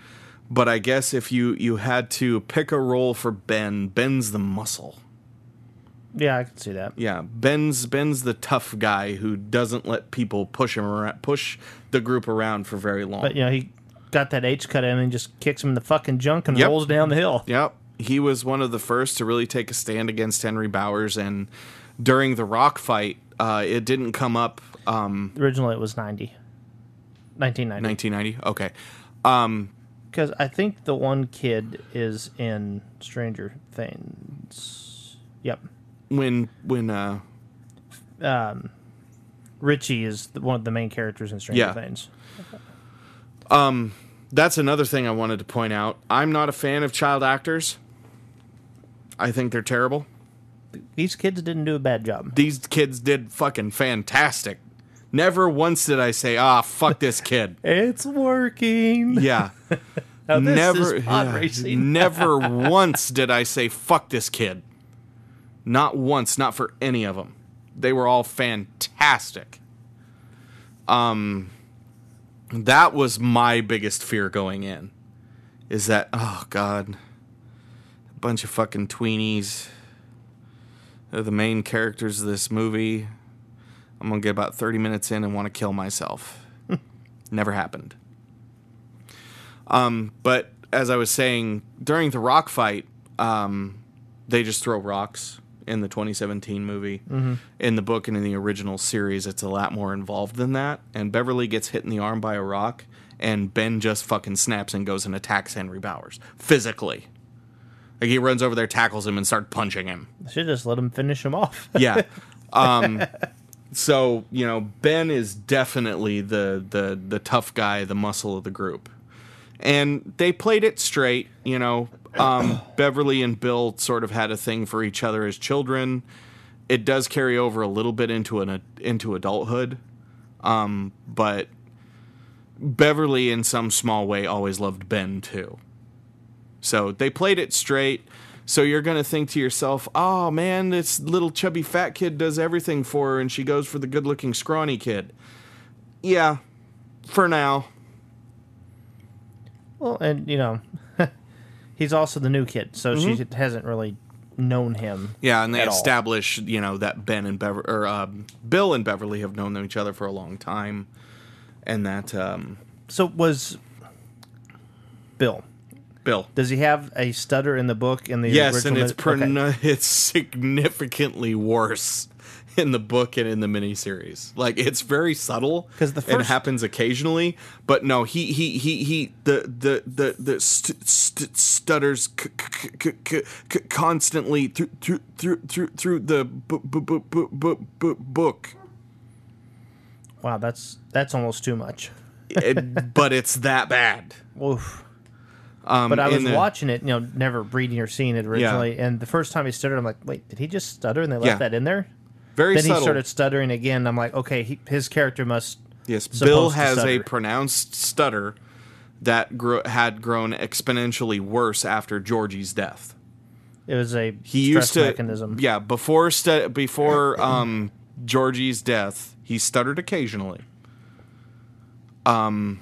but I guess if you you had to pick a role for Ben, Ben's the muscle. Yeah, I can see that. Yeah, Ben's Ben's the tough guy who doesn't let people push him around, push the group around for very long. But you know he got that H cut in and just kicks him in the fucking junk and Yep. rolls down the hill. Yep. He was one of the first to really take a stand against Henry Bowers and during the rock fight, uh, it didn't come up um, Originally, it was 90. 1990. 1990. Okay. Um, Because I think the one kid is in Stranger Things. Yep. when when uh, um, Richie is the, one of the main characters in Stranger Yeah. Things. Um, that's another thing I wanted to point out. I'm not a fan of child actors. I think they're terrible. These kids didn't do a bad job. These kids did fucking fantastic. Never once did I say, "Ah, fuck this kid." It's working. Yeah. Now, never yeah, never once did I say fuck this kid. Not once, not for any of them. They were all fantastic. Um that was my biggest fear going in. Is that oh god. A bunch of fucking tweenies. They're the main characters of this movie. I'm going to get about 30 minutes in and want to kill myself. Never happened. Um, but as I was saying during the rock fight, um, they just throw rocks in the 2017 movie. In the book and in the original series, it's a lot more involved than that. And Beverly gets hit in the arm by a rock, and Ben just fucking snaps and goes and attacks Henry Bowers physically. Like he runs over there, tackles him, and starts punching him. Should just let him finish him off. Yeah. Um, so you know, Ben is definitely the the the tough guy, the muscle of the group, and they played it straight. You know, um, Beverly and Bill sort of had a thing for each other as children. It does carry over a little bit into an into adulthood, um, but Beverly, in some small way, always loved Ben too. So they played it straight. So you're going to think to yourself, oh man, this little chubby fat kid does everything for her and she goes for the good looking scrawny kid. Yeah, for now. Well, and you know, he's also the new kid, so she hasn't really known him. Yeah, and they At all. establish, you know, that Ben and Bever or um, Bill and Beverly have known each other for a long time, and that um, So was Bill? Bill. Does he have a stutter in the book in the Yes, and original? it's mi- okay. it's significantly worse in the book and in the miniseries. Like it's very subtle because the first- happens occasionally, but no, he he he he the the the the st- st- stutters c- c- c- constantly through through through through through the bu- bu- bu- bu- bu- book. Wow, that's that's almost too much. It- but it's that bad. Oof. Um, But I was the- watching it, you know, never reading or seeing it originally, and the first time he stuttered, I'm like, wait, did he just stutter? And they left Yeah. that in there. very Then subtle. he started stuttering again. I'm like, okay, he, his character must. Yes, Bill has a pronounced stutter that gro- had grown exponentially worse after Georgie's death. It was a He stress used to, mechanism. yeah, before stu- before um, Georgie's death, he stuttered occasionally. Um,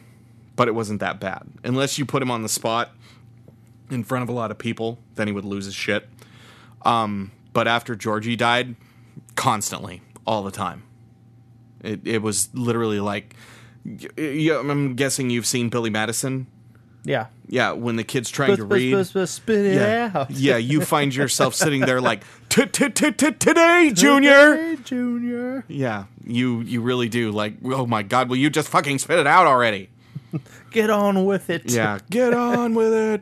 but it wasn't that bad. Unless you put him on the spot in front of a lot of people, then he would lose his shit. Um, but after Georgie died, constantly, all the time. It it was literally like, I'm guessing you've seen Billy Madison. Yeah. Yeah, when the kid's trying to read. spit it Yeah, out. yeah, you find yourself sitting there like "T- t- t- t- today, Junior. Junior. Yeah, you you really do. Like, oh my God, will you just fucking spit it out already? Get on with it. Yeah, get on with it.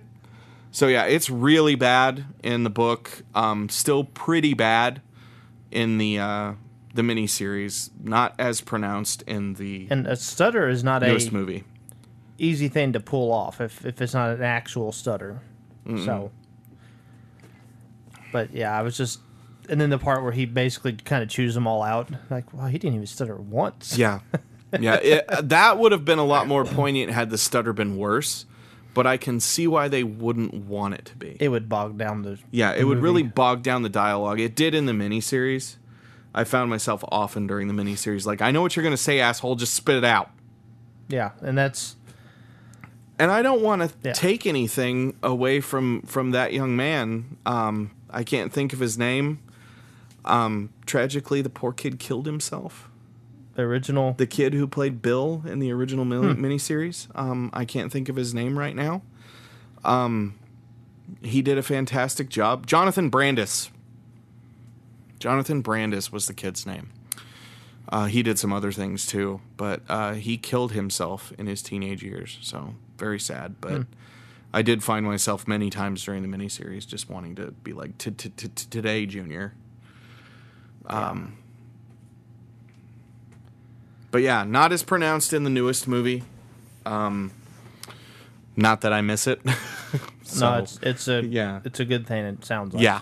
So yeah, it's really bad in the book. Um, still pretty bad in the uh, the miniseries. Not as pronounced in the And a stutter is not newest a movie. easy thing to pull off if, if it's not an actual stutter. So, but yeah, I was just, and then the part where he basically kind of chews them all out. Like, wow, he didn't even stutter once. Yeah, yeah. It, that would have been a lot more poignant had the stutter been worse. But I can see why they wouldn't want it to be. It would bog down the. Yeah, it the would movie. really bog down the dialogue. It did in the miniseries. I found myself often during the miniseries like, I know what you're going to say, asshole, just spit it out. Yeah, and that's And I don't want to Yeah. take anything away from from that young man. Um, I can't think of his name. Um, tragically, the poor kid killed himself. The original. The kid who played Bill in the original mil- Hmm. miniseries. Um, I can't think of his name right now. Um, he did a fantastic job. Jonathan Brandis. Jonathan Brandis was the kid's name. Uh, he did some other things too, but uh, he killed himself in his teenage years. So very sad. But I did find myself many times during the miniseries just wanting to be like, "T- t- t- t- "Today, Junior." Um, but yeah, not as pronounced in the newest movie. Um, not that I miss it. So, no, it's it's a yeah. it's a good thing. It sounds like yeah.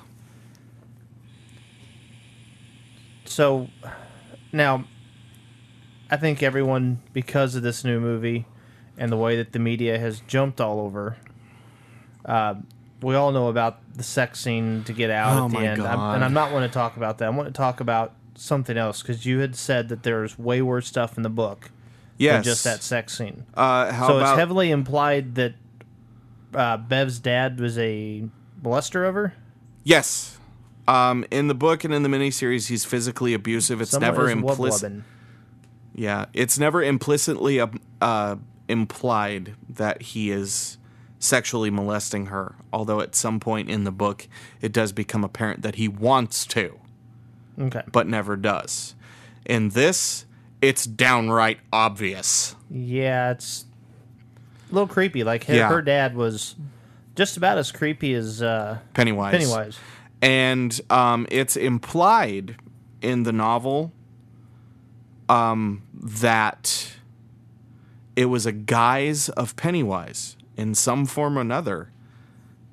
So now, I think everyone, because of this new movie and the way that the media has jumped all over, uh, we all know about the sex scene to get out Oh at the end. I'm, and I'm not want to talk about that. I want to talk about something else because you had said that there's way worse stuff in the book Yes. than just that sex scene. Uh, how so about it's heavily implied that uh, Bev's dad was a molester of her. yes? Um, in the book and in the miniseries, he's physically abusive. It's Someone never implicit. Yeah, it's never implicitly uh, uh, implied that he is sexually molesting her. Although at some point in the book, it does become apparent that he wants to, Okay. but never does. In this, it's downright obvious. Yeah, it's a little creepy. Like her, Yeah. her dad was just about as creepy as uh, Pennywise. Pennywise. and um, it's implied in the novel um, that it was a guise of Pennywise in some form or another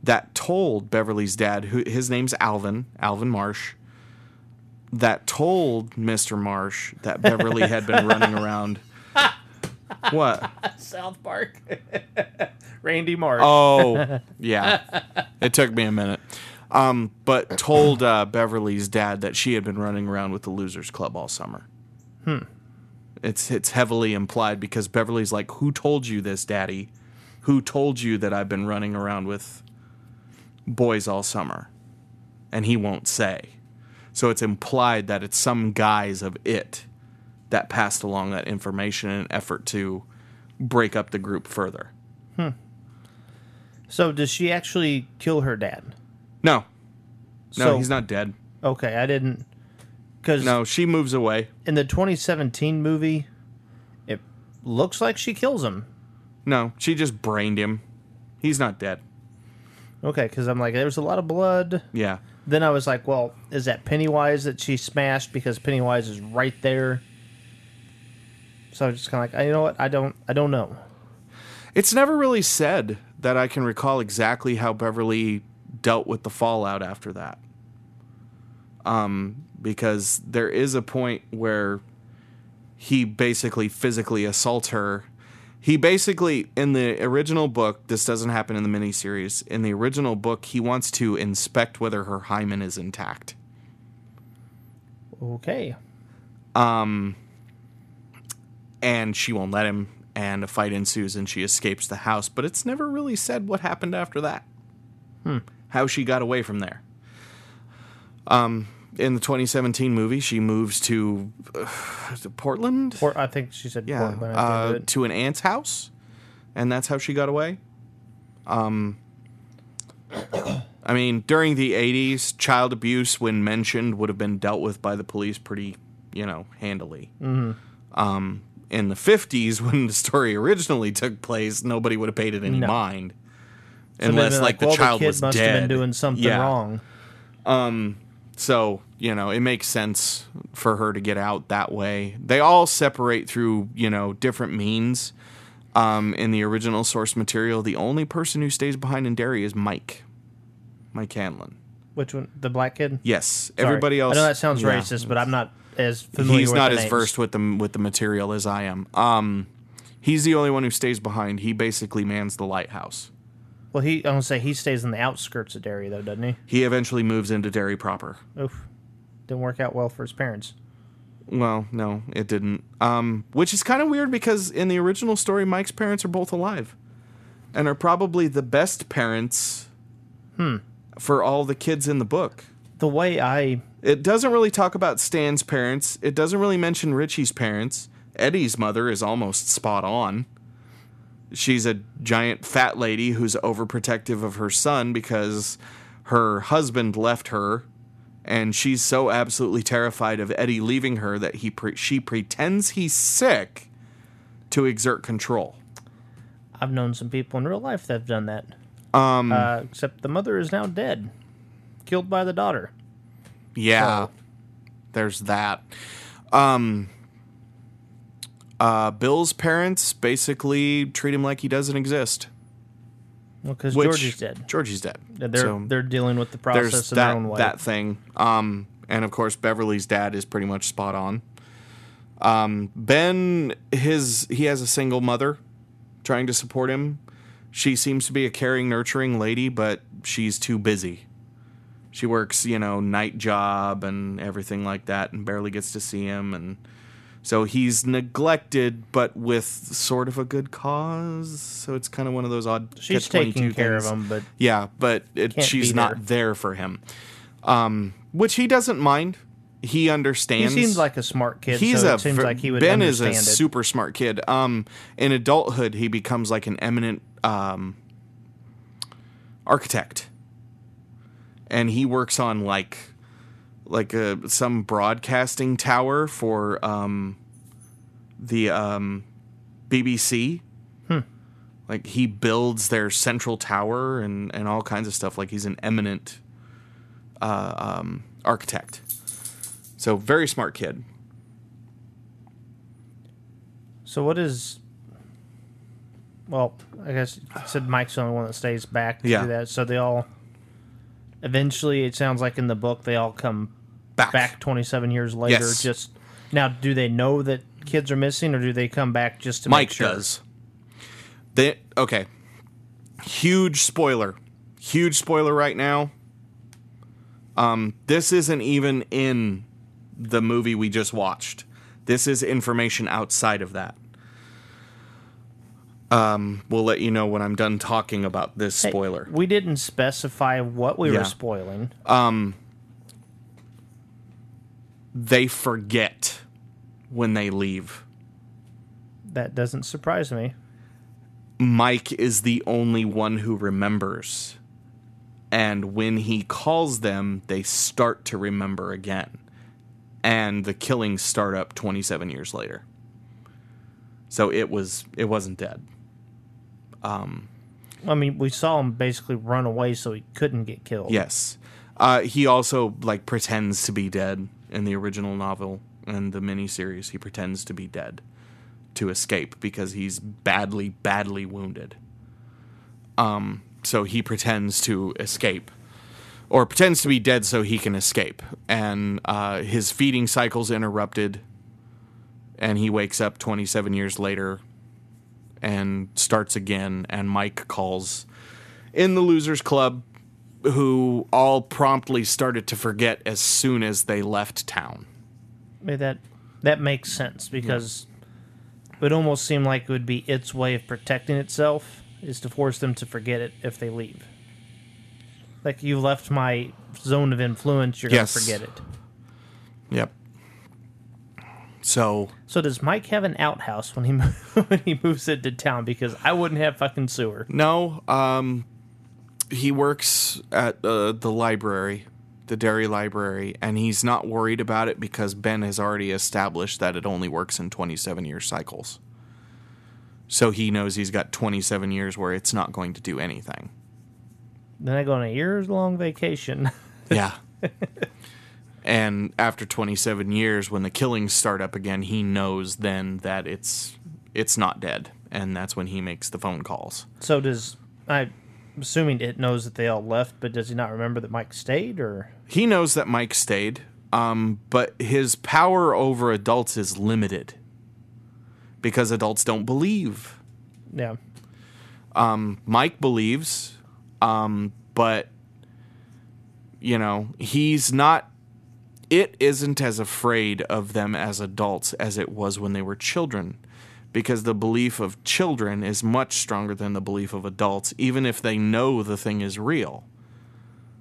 that told Beverly's dad, who his name's Alvin, Alvin Marsh, that told Mr. Marsh that Beverly had been running around. What? South Park. Randy Marsh. Oh, yeah. It took me a minute. Um, but told uh, Beverly's dad that she had been running around with the Losers Club all summer. Hmm. It's it's heavily implied because Beverly's like, "Who told you this, Daddy? Who told you that I've been running around with boys all summer?" And he won't say. So it's implied that it's some guise of it that passed along that information in an effort to break up the group further. Hmm. So does she actually kill her dad? No. No, So- he's not dead. Okay, I didn't. Because No, she moves away. in the 2017 movie, it looks like she kills him. No, she just brained him. He's not dead. Okay, because I'm like, there was a lot of blood. Yeah. Then I was like, well, is that Pennywise that she smashed because Pennywise is right there? So I was just kind of like, you know what? I don't, I don't know. It's never really said that I can recall exactly how Beverly dealt with the fallout after that. Um, because there is a point where he basically physically assaults her. He basically, in the original book, this doesn't happen in the miniseries. In the original book, he wants to inspect whether her hymen is intact. Okay. Um and she won't let him and a fight ensues and she escapes the house but it's never really said what happened after that how she got away from there um in the 2017 movie she moves to uh, portland Port, I think she said yeah Portland. the uh, to an aunt's house and that's how she got away um i mean during the 80s child abuse when mentioned would have been dealt with by the police pretty you know handily um in the 50s when the story originally took place nobody would have paid it any No. mind So unless like, the well, child kid was must dead have been doing something Yeah. wrong. So you know it makes sense for her to get out that way they all separate through you know different means um, in the original source material the only person who stays behind in Derry is mike mike hanlon Which one? The black kid. yes Sorry. everybody else I know that sounds yeah. racist, but I'm not as familiar. he's not as names. versed with the with the material as i am um he's the only one who stays behind he basically mans the lighthouse Well, he. I'm gonna say he stays in the outskirts of Derry, though, doesn't he? he eventually moves into Derry proper Oof. Didn't work out well for his parents. Well, no, it didn't. Um, which is kind of weird because in the original story, Mike's parents are both alive, and are probably the best parents Hmm. for all the kids in the book. The way I It doesn't really talk about Stan's parents. It doesn't really mention Richie's parents. Eddie's mother is almost spot on. She's a giant fat lady who's overprotective of her son because her husband left her and she's so absolutely terrified of Eddie leaving her that he pre- she pretends he's sick to exert control. I've known some people in real life that have done that. Um. Uh, except the mother is now dead, killed by the daughter. Yeah. So- There's that. Um uh Bill's parents basically treat him like he doesn't exist. Well, because is dead. Georgie's dead. They're So they're dealing with the process in that their own way. that thing. Um and of course Beverly's dad is pretty much spot on. Um Ben his he has a single mother trying to support him. She seems to be a caring, nurturing lady, but she's too busy. She works, you know, night job and everything like that and barely gets to see him and so he's neglected but with sort of a good cause. So it's kind of one of those odd She's catch-22 taking care of him, but Yeah, but it, she's be not there. there for him. Um, which he doesn't mind. He understands. he seems like a smart kid. he's so a it seems like he would Ben is a it. super smart kid. Um, in adulthood, he becomes like an eminent um, architect, and he works on like like a, some broadcasting tower for um, the um, BBC. Like he builds their central tower and, and all kinds of stuff. Like he's an eminent uh, um, architect. So very smart kid. So what is? Well, I guess you said Mike's the only one that stays back to Yeah. do that. So they all. Eventually, it sounds like in the book they all come Back. back 27 years later. Yes. Just now, do they know that kids are missing, or do they come back just to Mike make sure? does. They okay. Huge spoiler. Huge spoiler right now. Um, this isn't even in the movie we just watched. This is information outside of that. Um, we'll let you know when I'm done talking about this Hey, spoiler. we didn't specify what we Yeah. were spoiling. They forget when they leave. That doesn't surprise me. Mike is the only one who remembers. And when he calls them, they start to remember again. And the killings start up 27 years later. So it was it wasn't dead. I mean, we saw him basically run away so he couldn't get killed. Yes. Uh, he also like pretends to be dead in the original novel and the miniseries. He pretends to be dead to escape because he's badly, badly wounded. Um, so he pretends to escape, or pretends to be dead so he can escape. And uh, his feeding cycle's interrupted, and he wakes up 27 years later and starts again. And Mike calls in the Losers Club who all promptly started to forget as soon as they left town. That that makes sense because it would almost seem like it would be its way of protecting itself is to force them to forget it if they leave. Like you left my zone of influence, you're Yes. gonna forget it. Yep. So So does Mike have an outhouse when he when he moves into town? Because I wouldn't have fucking sewer. no, um, he works at uh, the library, the Derry library, and he's not worried about it because Ben has already established that it only works in twenty-seven year cycles. So he knows he's got twenty-seven years where it's not going to do anything. Then I go on a years long vacation. Yeah. And after 27 years when the killings start up again, he knows then that it's it's not dead and that's when he makes the phone calls. so does I? I'm assuming it knows that they all left, but does he not remember that Mike stayed? Or He knows that Mike stayed, um, but his power over adults is limited because adults don't believe. yeah, Mike believes, um, but you know, he's not. It isn't as afraid of them as adults as it was when they were children, because the belief of children is much stronger than the belief of adults, even if they know the thing is real.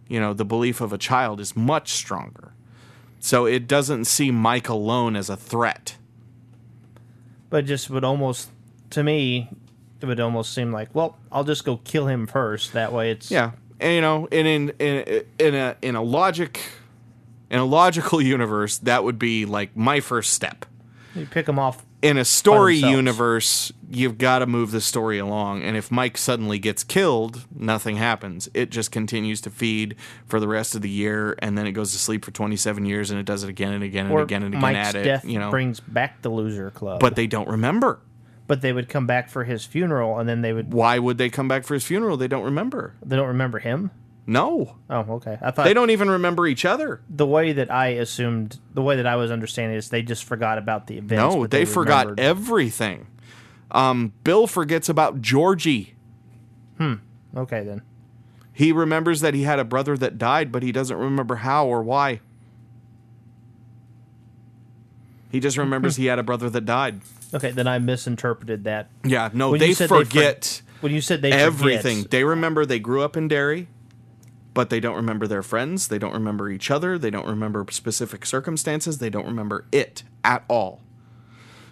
You know, the belief of a child is much stronger. So it doesn't see Mike alone as a threat. but just would almost to me it would almost seem like well I'll just go kill him first. That way it's Yeah, and you know, and in in in a in a logic in a logical universe, that would be like my first step. you pick him off. In a story universe, you've got to move the story along, and if Mike suddenly gets killed, nothing happens. It just continues to feed for the rest of the year, and then it goes to sleep for twenty seven years, and it does it again and again and Or again and again Mike's at it. death You know, brings back the loser club. but they don't remember. but they would come back for his funeral, and then they would Why would they come back for his funeral? They don't remember. they don't remember him. No, Oh, okay. I thought they don't even remember each other. the way that I assumed, the way that I was understanding is they just forgot about the events. No, but they, forgot everything. Um, Bill forgets about Georgie. Hmm. Okay, then. He remembers that he had a brother that died, but he doesn't remember how or why. He just remembers he had a brother that died. Okay, then I misinterpreted that. Yeah, no, When they said they for- forget When you said they everything. forget, They remember they grew up in Derry, but they don't remember their friends. They don't remember each other. They don't remember specific circumstances. They don't remember it at all.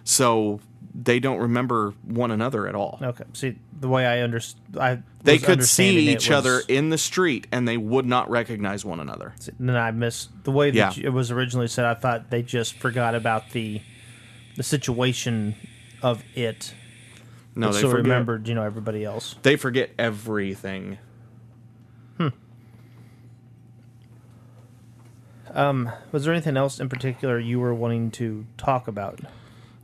So they don't remember one another at all. Okay. See, the way I understand, I They could see each was- other in the street and they would not recognize one another. Then I missed the way that Yeah. it was originally said. I thought they just forgot about the the situation of it. No, they forget. remembered, you know, everybody else. They forget everything. Um, was there anything else in particular you were wanting to talk about?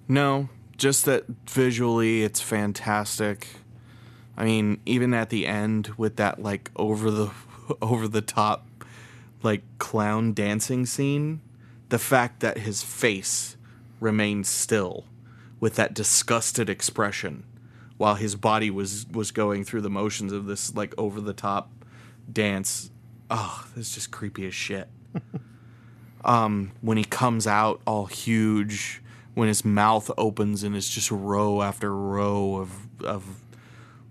No, just that visually it's fantastic. I mean, even at the end with that like over the over the top like clown dancing scene, the fact that his face remained still with that disgusted expression while his body was was going through the motions of this like over the top dance. Ah, oh, that's just creepy as shit Um, when he comes out all huge, when his mouth opens and it's just row after row of of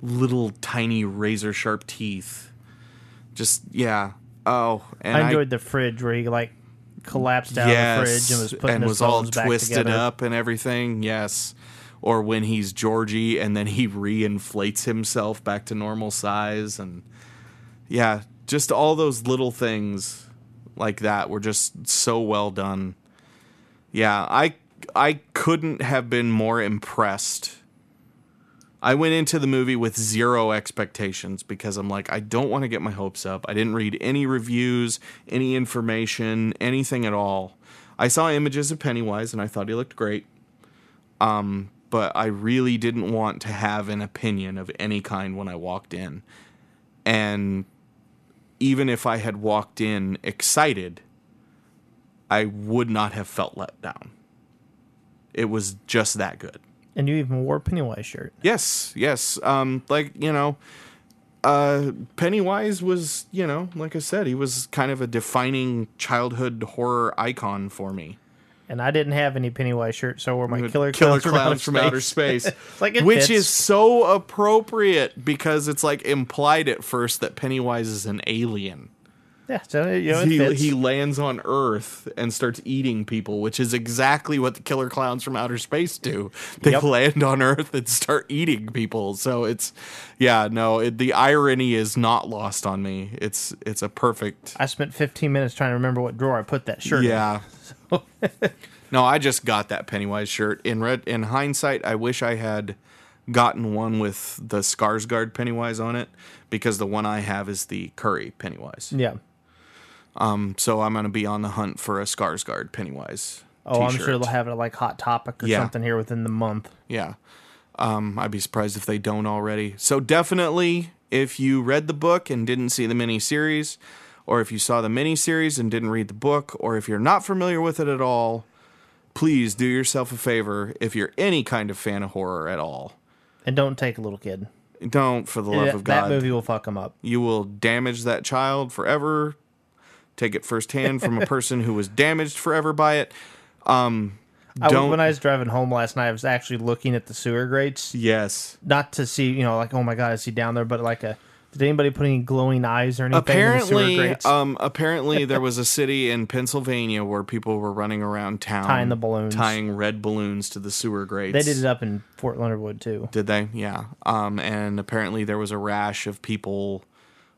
little tiny razor sharp teeth. Just yeah. Oh, and I enjoyed the fridge where he like collapsed out yes, of the fridge and was putting and his was all twisted up and everything. Yes. Or when he's Georgie and then he reinflates himself back to normal size and yeah, just all those little things like that were just so well done. Yeah, I I couldn't have been more impressed. I went into the movie with zero expectations because I'm like I don't want to get my hopes up. I didn't read any reviews, any information, anything at all. I saw images of Pennywise and I thought he looked great. Um, but I really didn't want to have an opinion of any kind when I walked in. And even if I had walked in excited, I would not have felt let down. It was just that good. And you even wore a Pennywise shirt. Yes, yes. Um, like you know, uh, Pennywise was you know, like I said, he was kind of a defining childhood horror icon for me. And I didn't have any Pennywise shirt, so I wore my Killer, Killer Clowns, Clowns from Outer Space, like it which fits. is so appropriate because it's like implied at first that Pennywise is an alien. yeah, so you know, he, he lands on Earth and starts eating people, which is exactly what the killer clowns from outer space do. They Yep. land on Earth and start eating people. So it's, yeah, no, it, the irony is not lost on me. It's it's a perfect, I spent 15 minutes trying to remember what drawer I put that shirt in. no, I just got that Pennywise shirt. In red, in hindsight, I wish I had gotten one with the Skarsgård Pennywise on it because the one I have is the Curry Pennywise. Yeah. Um, So I'm gonna be on the hunt for a Skarsgård Pennywise. Oh, I'm sure they'll have it like Hot Topic or Yeah. something here within the month. Yeah. Um, I'd be surprised if they don't already. So definitely, if you read the book and didn't see the miniseries, or if you saw the miniseries and didn't read the book, or if you're not familiar with it at all, please do yourself a favor. If you're any kind of fan of horror at all, And don't take a little kid. don't, for the love that, of that God, movie will fuck him up. you will damage that child forever. Take it firsthand from a person who was damaged forever by it. Um, I, when I was driving home last night, I was actually looking at the sewer grates, yes. not to see, you know, like, oh my god, is he down there? But like, a, did anybody put any glowing eyes or anything in the sewer apparently um apparently there was a city in Pennsylvania where people were running around town Tying the balloons. tying red balloons to the sewer grates. they did it up in Fort Leonard Wood too. Did they? Yeah. Um and apparently there was a rash of people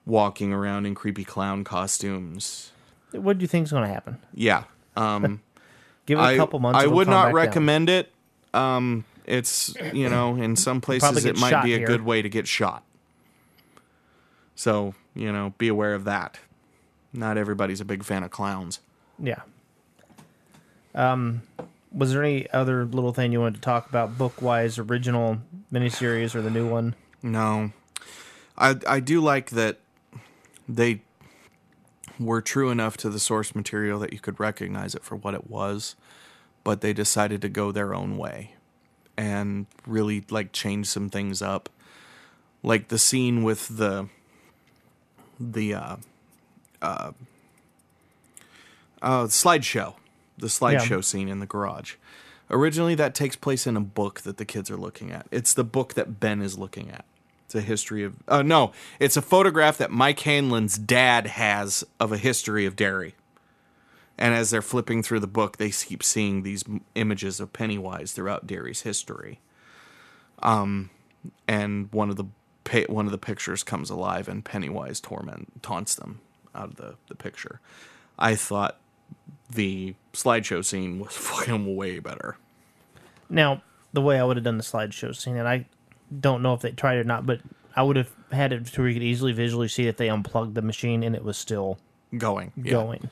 walking around in creepy clown costumes. What do you think's going to happen? Yeah. Um Give it a I couple months. I would not back down. recommend it. Um it's, you know, in some places it might be a here. good way to get shot. So, you know, be aware of that. Not everybody's a big fan of clowns. Yeah. Um, was there any other little thing you wanted to talk about, book wise, original miniseries or the new one? No. I I do like that they were true enough to the source material that you could recognize it for what it was, but they decided to go their own way and really like change some things up. Like the scene with the the uh uh uh slideshow. The slideshow scene in the garage. Originally that takes place in a book that the kids are looking at. It's the book that Ben is looking at. It's a history of uh no, it's a photograph that Mike Hanlon's dad has of a history of Derry. And as they're flipping through the book, they keep seeing these images of Pennywise throughout Derry's history. Um, and one of the one of the pictures comes alive, and Pennywise torment taunts them out of the the picture. I thought the slideshow scene was fucking way better. Now, the way I would have done the slideshow scene, and I don't know if they tried it or not, but I would have had it to where you could easily visually see that they unplugged the machine and it was still Going, yeah. going.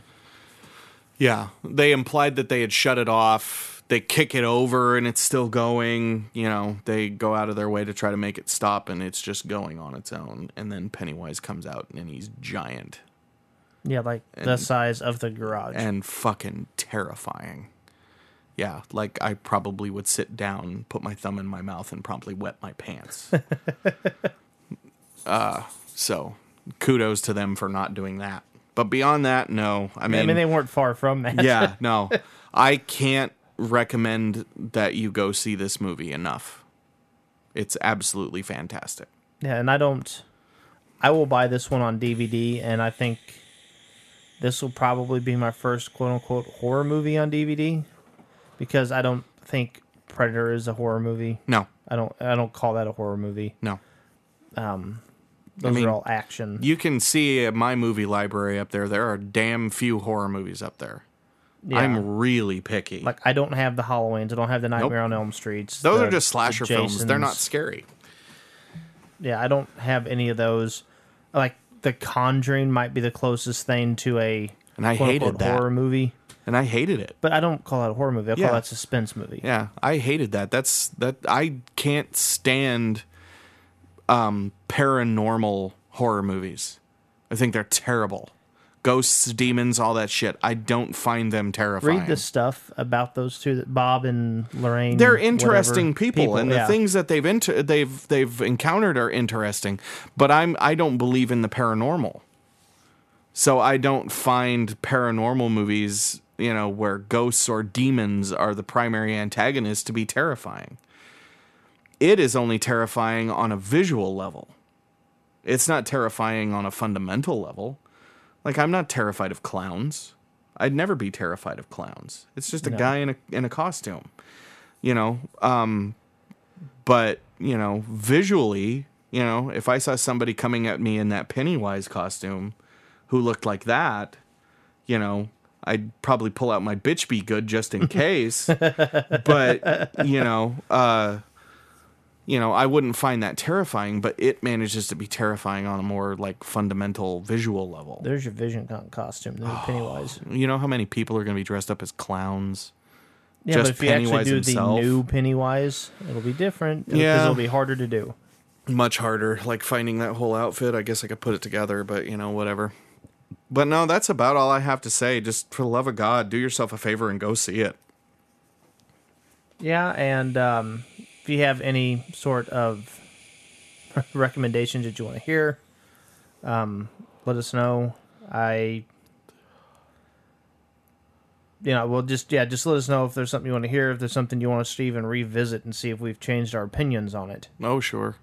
Yeah, they implied that they had shut it off. They kick it over and it's still going. You know, they go out of their way to try to make it stop and it's just going on its own. And then Pennywise comes out and he's giant Yeah, like the size of the garage. and fucking terrifying. Yeah, like I probably would sit down, put my thumb in my mouth, and promptly wet my pants. uh, so kudos to them for not doing that. But beyond that, no. I mean, I mean, they weren't far from that. yeah, no. I can't recommend that you go see this movie enough. It's absolutely fantastic. Yeah, and I don't. I will buy this one on DVD, and I think this will probably be my first quote unquote horror movie on DVD because I don't think Predator is a horror movie. No, I don't. I don't call that a horror movie. no. Um, those mean, are all action. You can see my movie library up there, there are damn few horror movies up there. Yeah. I'm really picky. like I don't have the Halloweens. I don't have the Nightmare on Elm Streets. Those the- are just the slasher films. They're not scary. Yeah, I don't have any of those. Like The Conjuring might be the closest thing to a And I quote, hated unquote, that. horror movie, And I hated it. but I don't call that a horror movie. I call that a suspense movie. Yeah, I hated that. That's that I can't stand um paranormal horror movies. I think they're terrible. Ghosts, demons, all that shit. I don't find them terrifying. Read the stuff about those two, that Bob and Lorraine. they're interesting whatever, people, and the things that they've inter- they've they've encountered are interesting. But I'm I don't believe in the paranormal, so I don't find paranormal movies, you know, where ghosts or demons are the primary antagonists to be terrifying. It is only terrifying on a visual level. It's not terrifying on a fundamental level. Like I'm not terrified of clowns. I'd never be terrified of clowns. It's just a No. guy in a in a costume you know um but you know visually you know if i saw somebody coming at me in that pennywise costume who looked like that you know i'd probably pull out my bitch be good just in case but you know uh you know i wouldn't find that terrifying but it manages to be terrifying on a more like fundamental visual level There's your Vision Con costume, the Pennywise. you know how many people are going to be dressed up as clowns Yeah, just but if you actually do himself. the new Pennywise, it'll be different. Because Yeah. it'll be harder to do. much harder like finding that whole outfit i guess i could put it together but you know whatever but no that's about all i have to say just for the love of god do yourself a favor and go see it Yeah, and um, if you have any sort of recommendations that you want to hear, um, let us know. I, you know, we'll just yeah, just let us know if there's something you want to hear, if there's something you want us to even revisit and see if we've changed our opinions on it. oh sure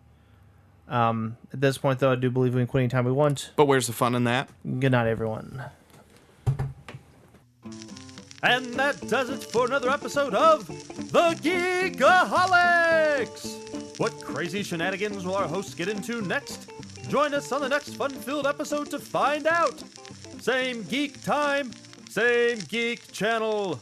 At this point, though, I do believe we can quit anytime we want. but where's the fun in that Good night, everyone. And that does it for another episode of The Geekaholics! What crazy shenanigans will our hosts get into next? Join us on the next fun filled episode to find out! Same geek time, same geek channel.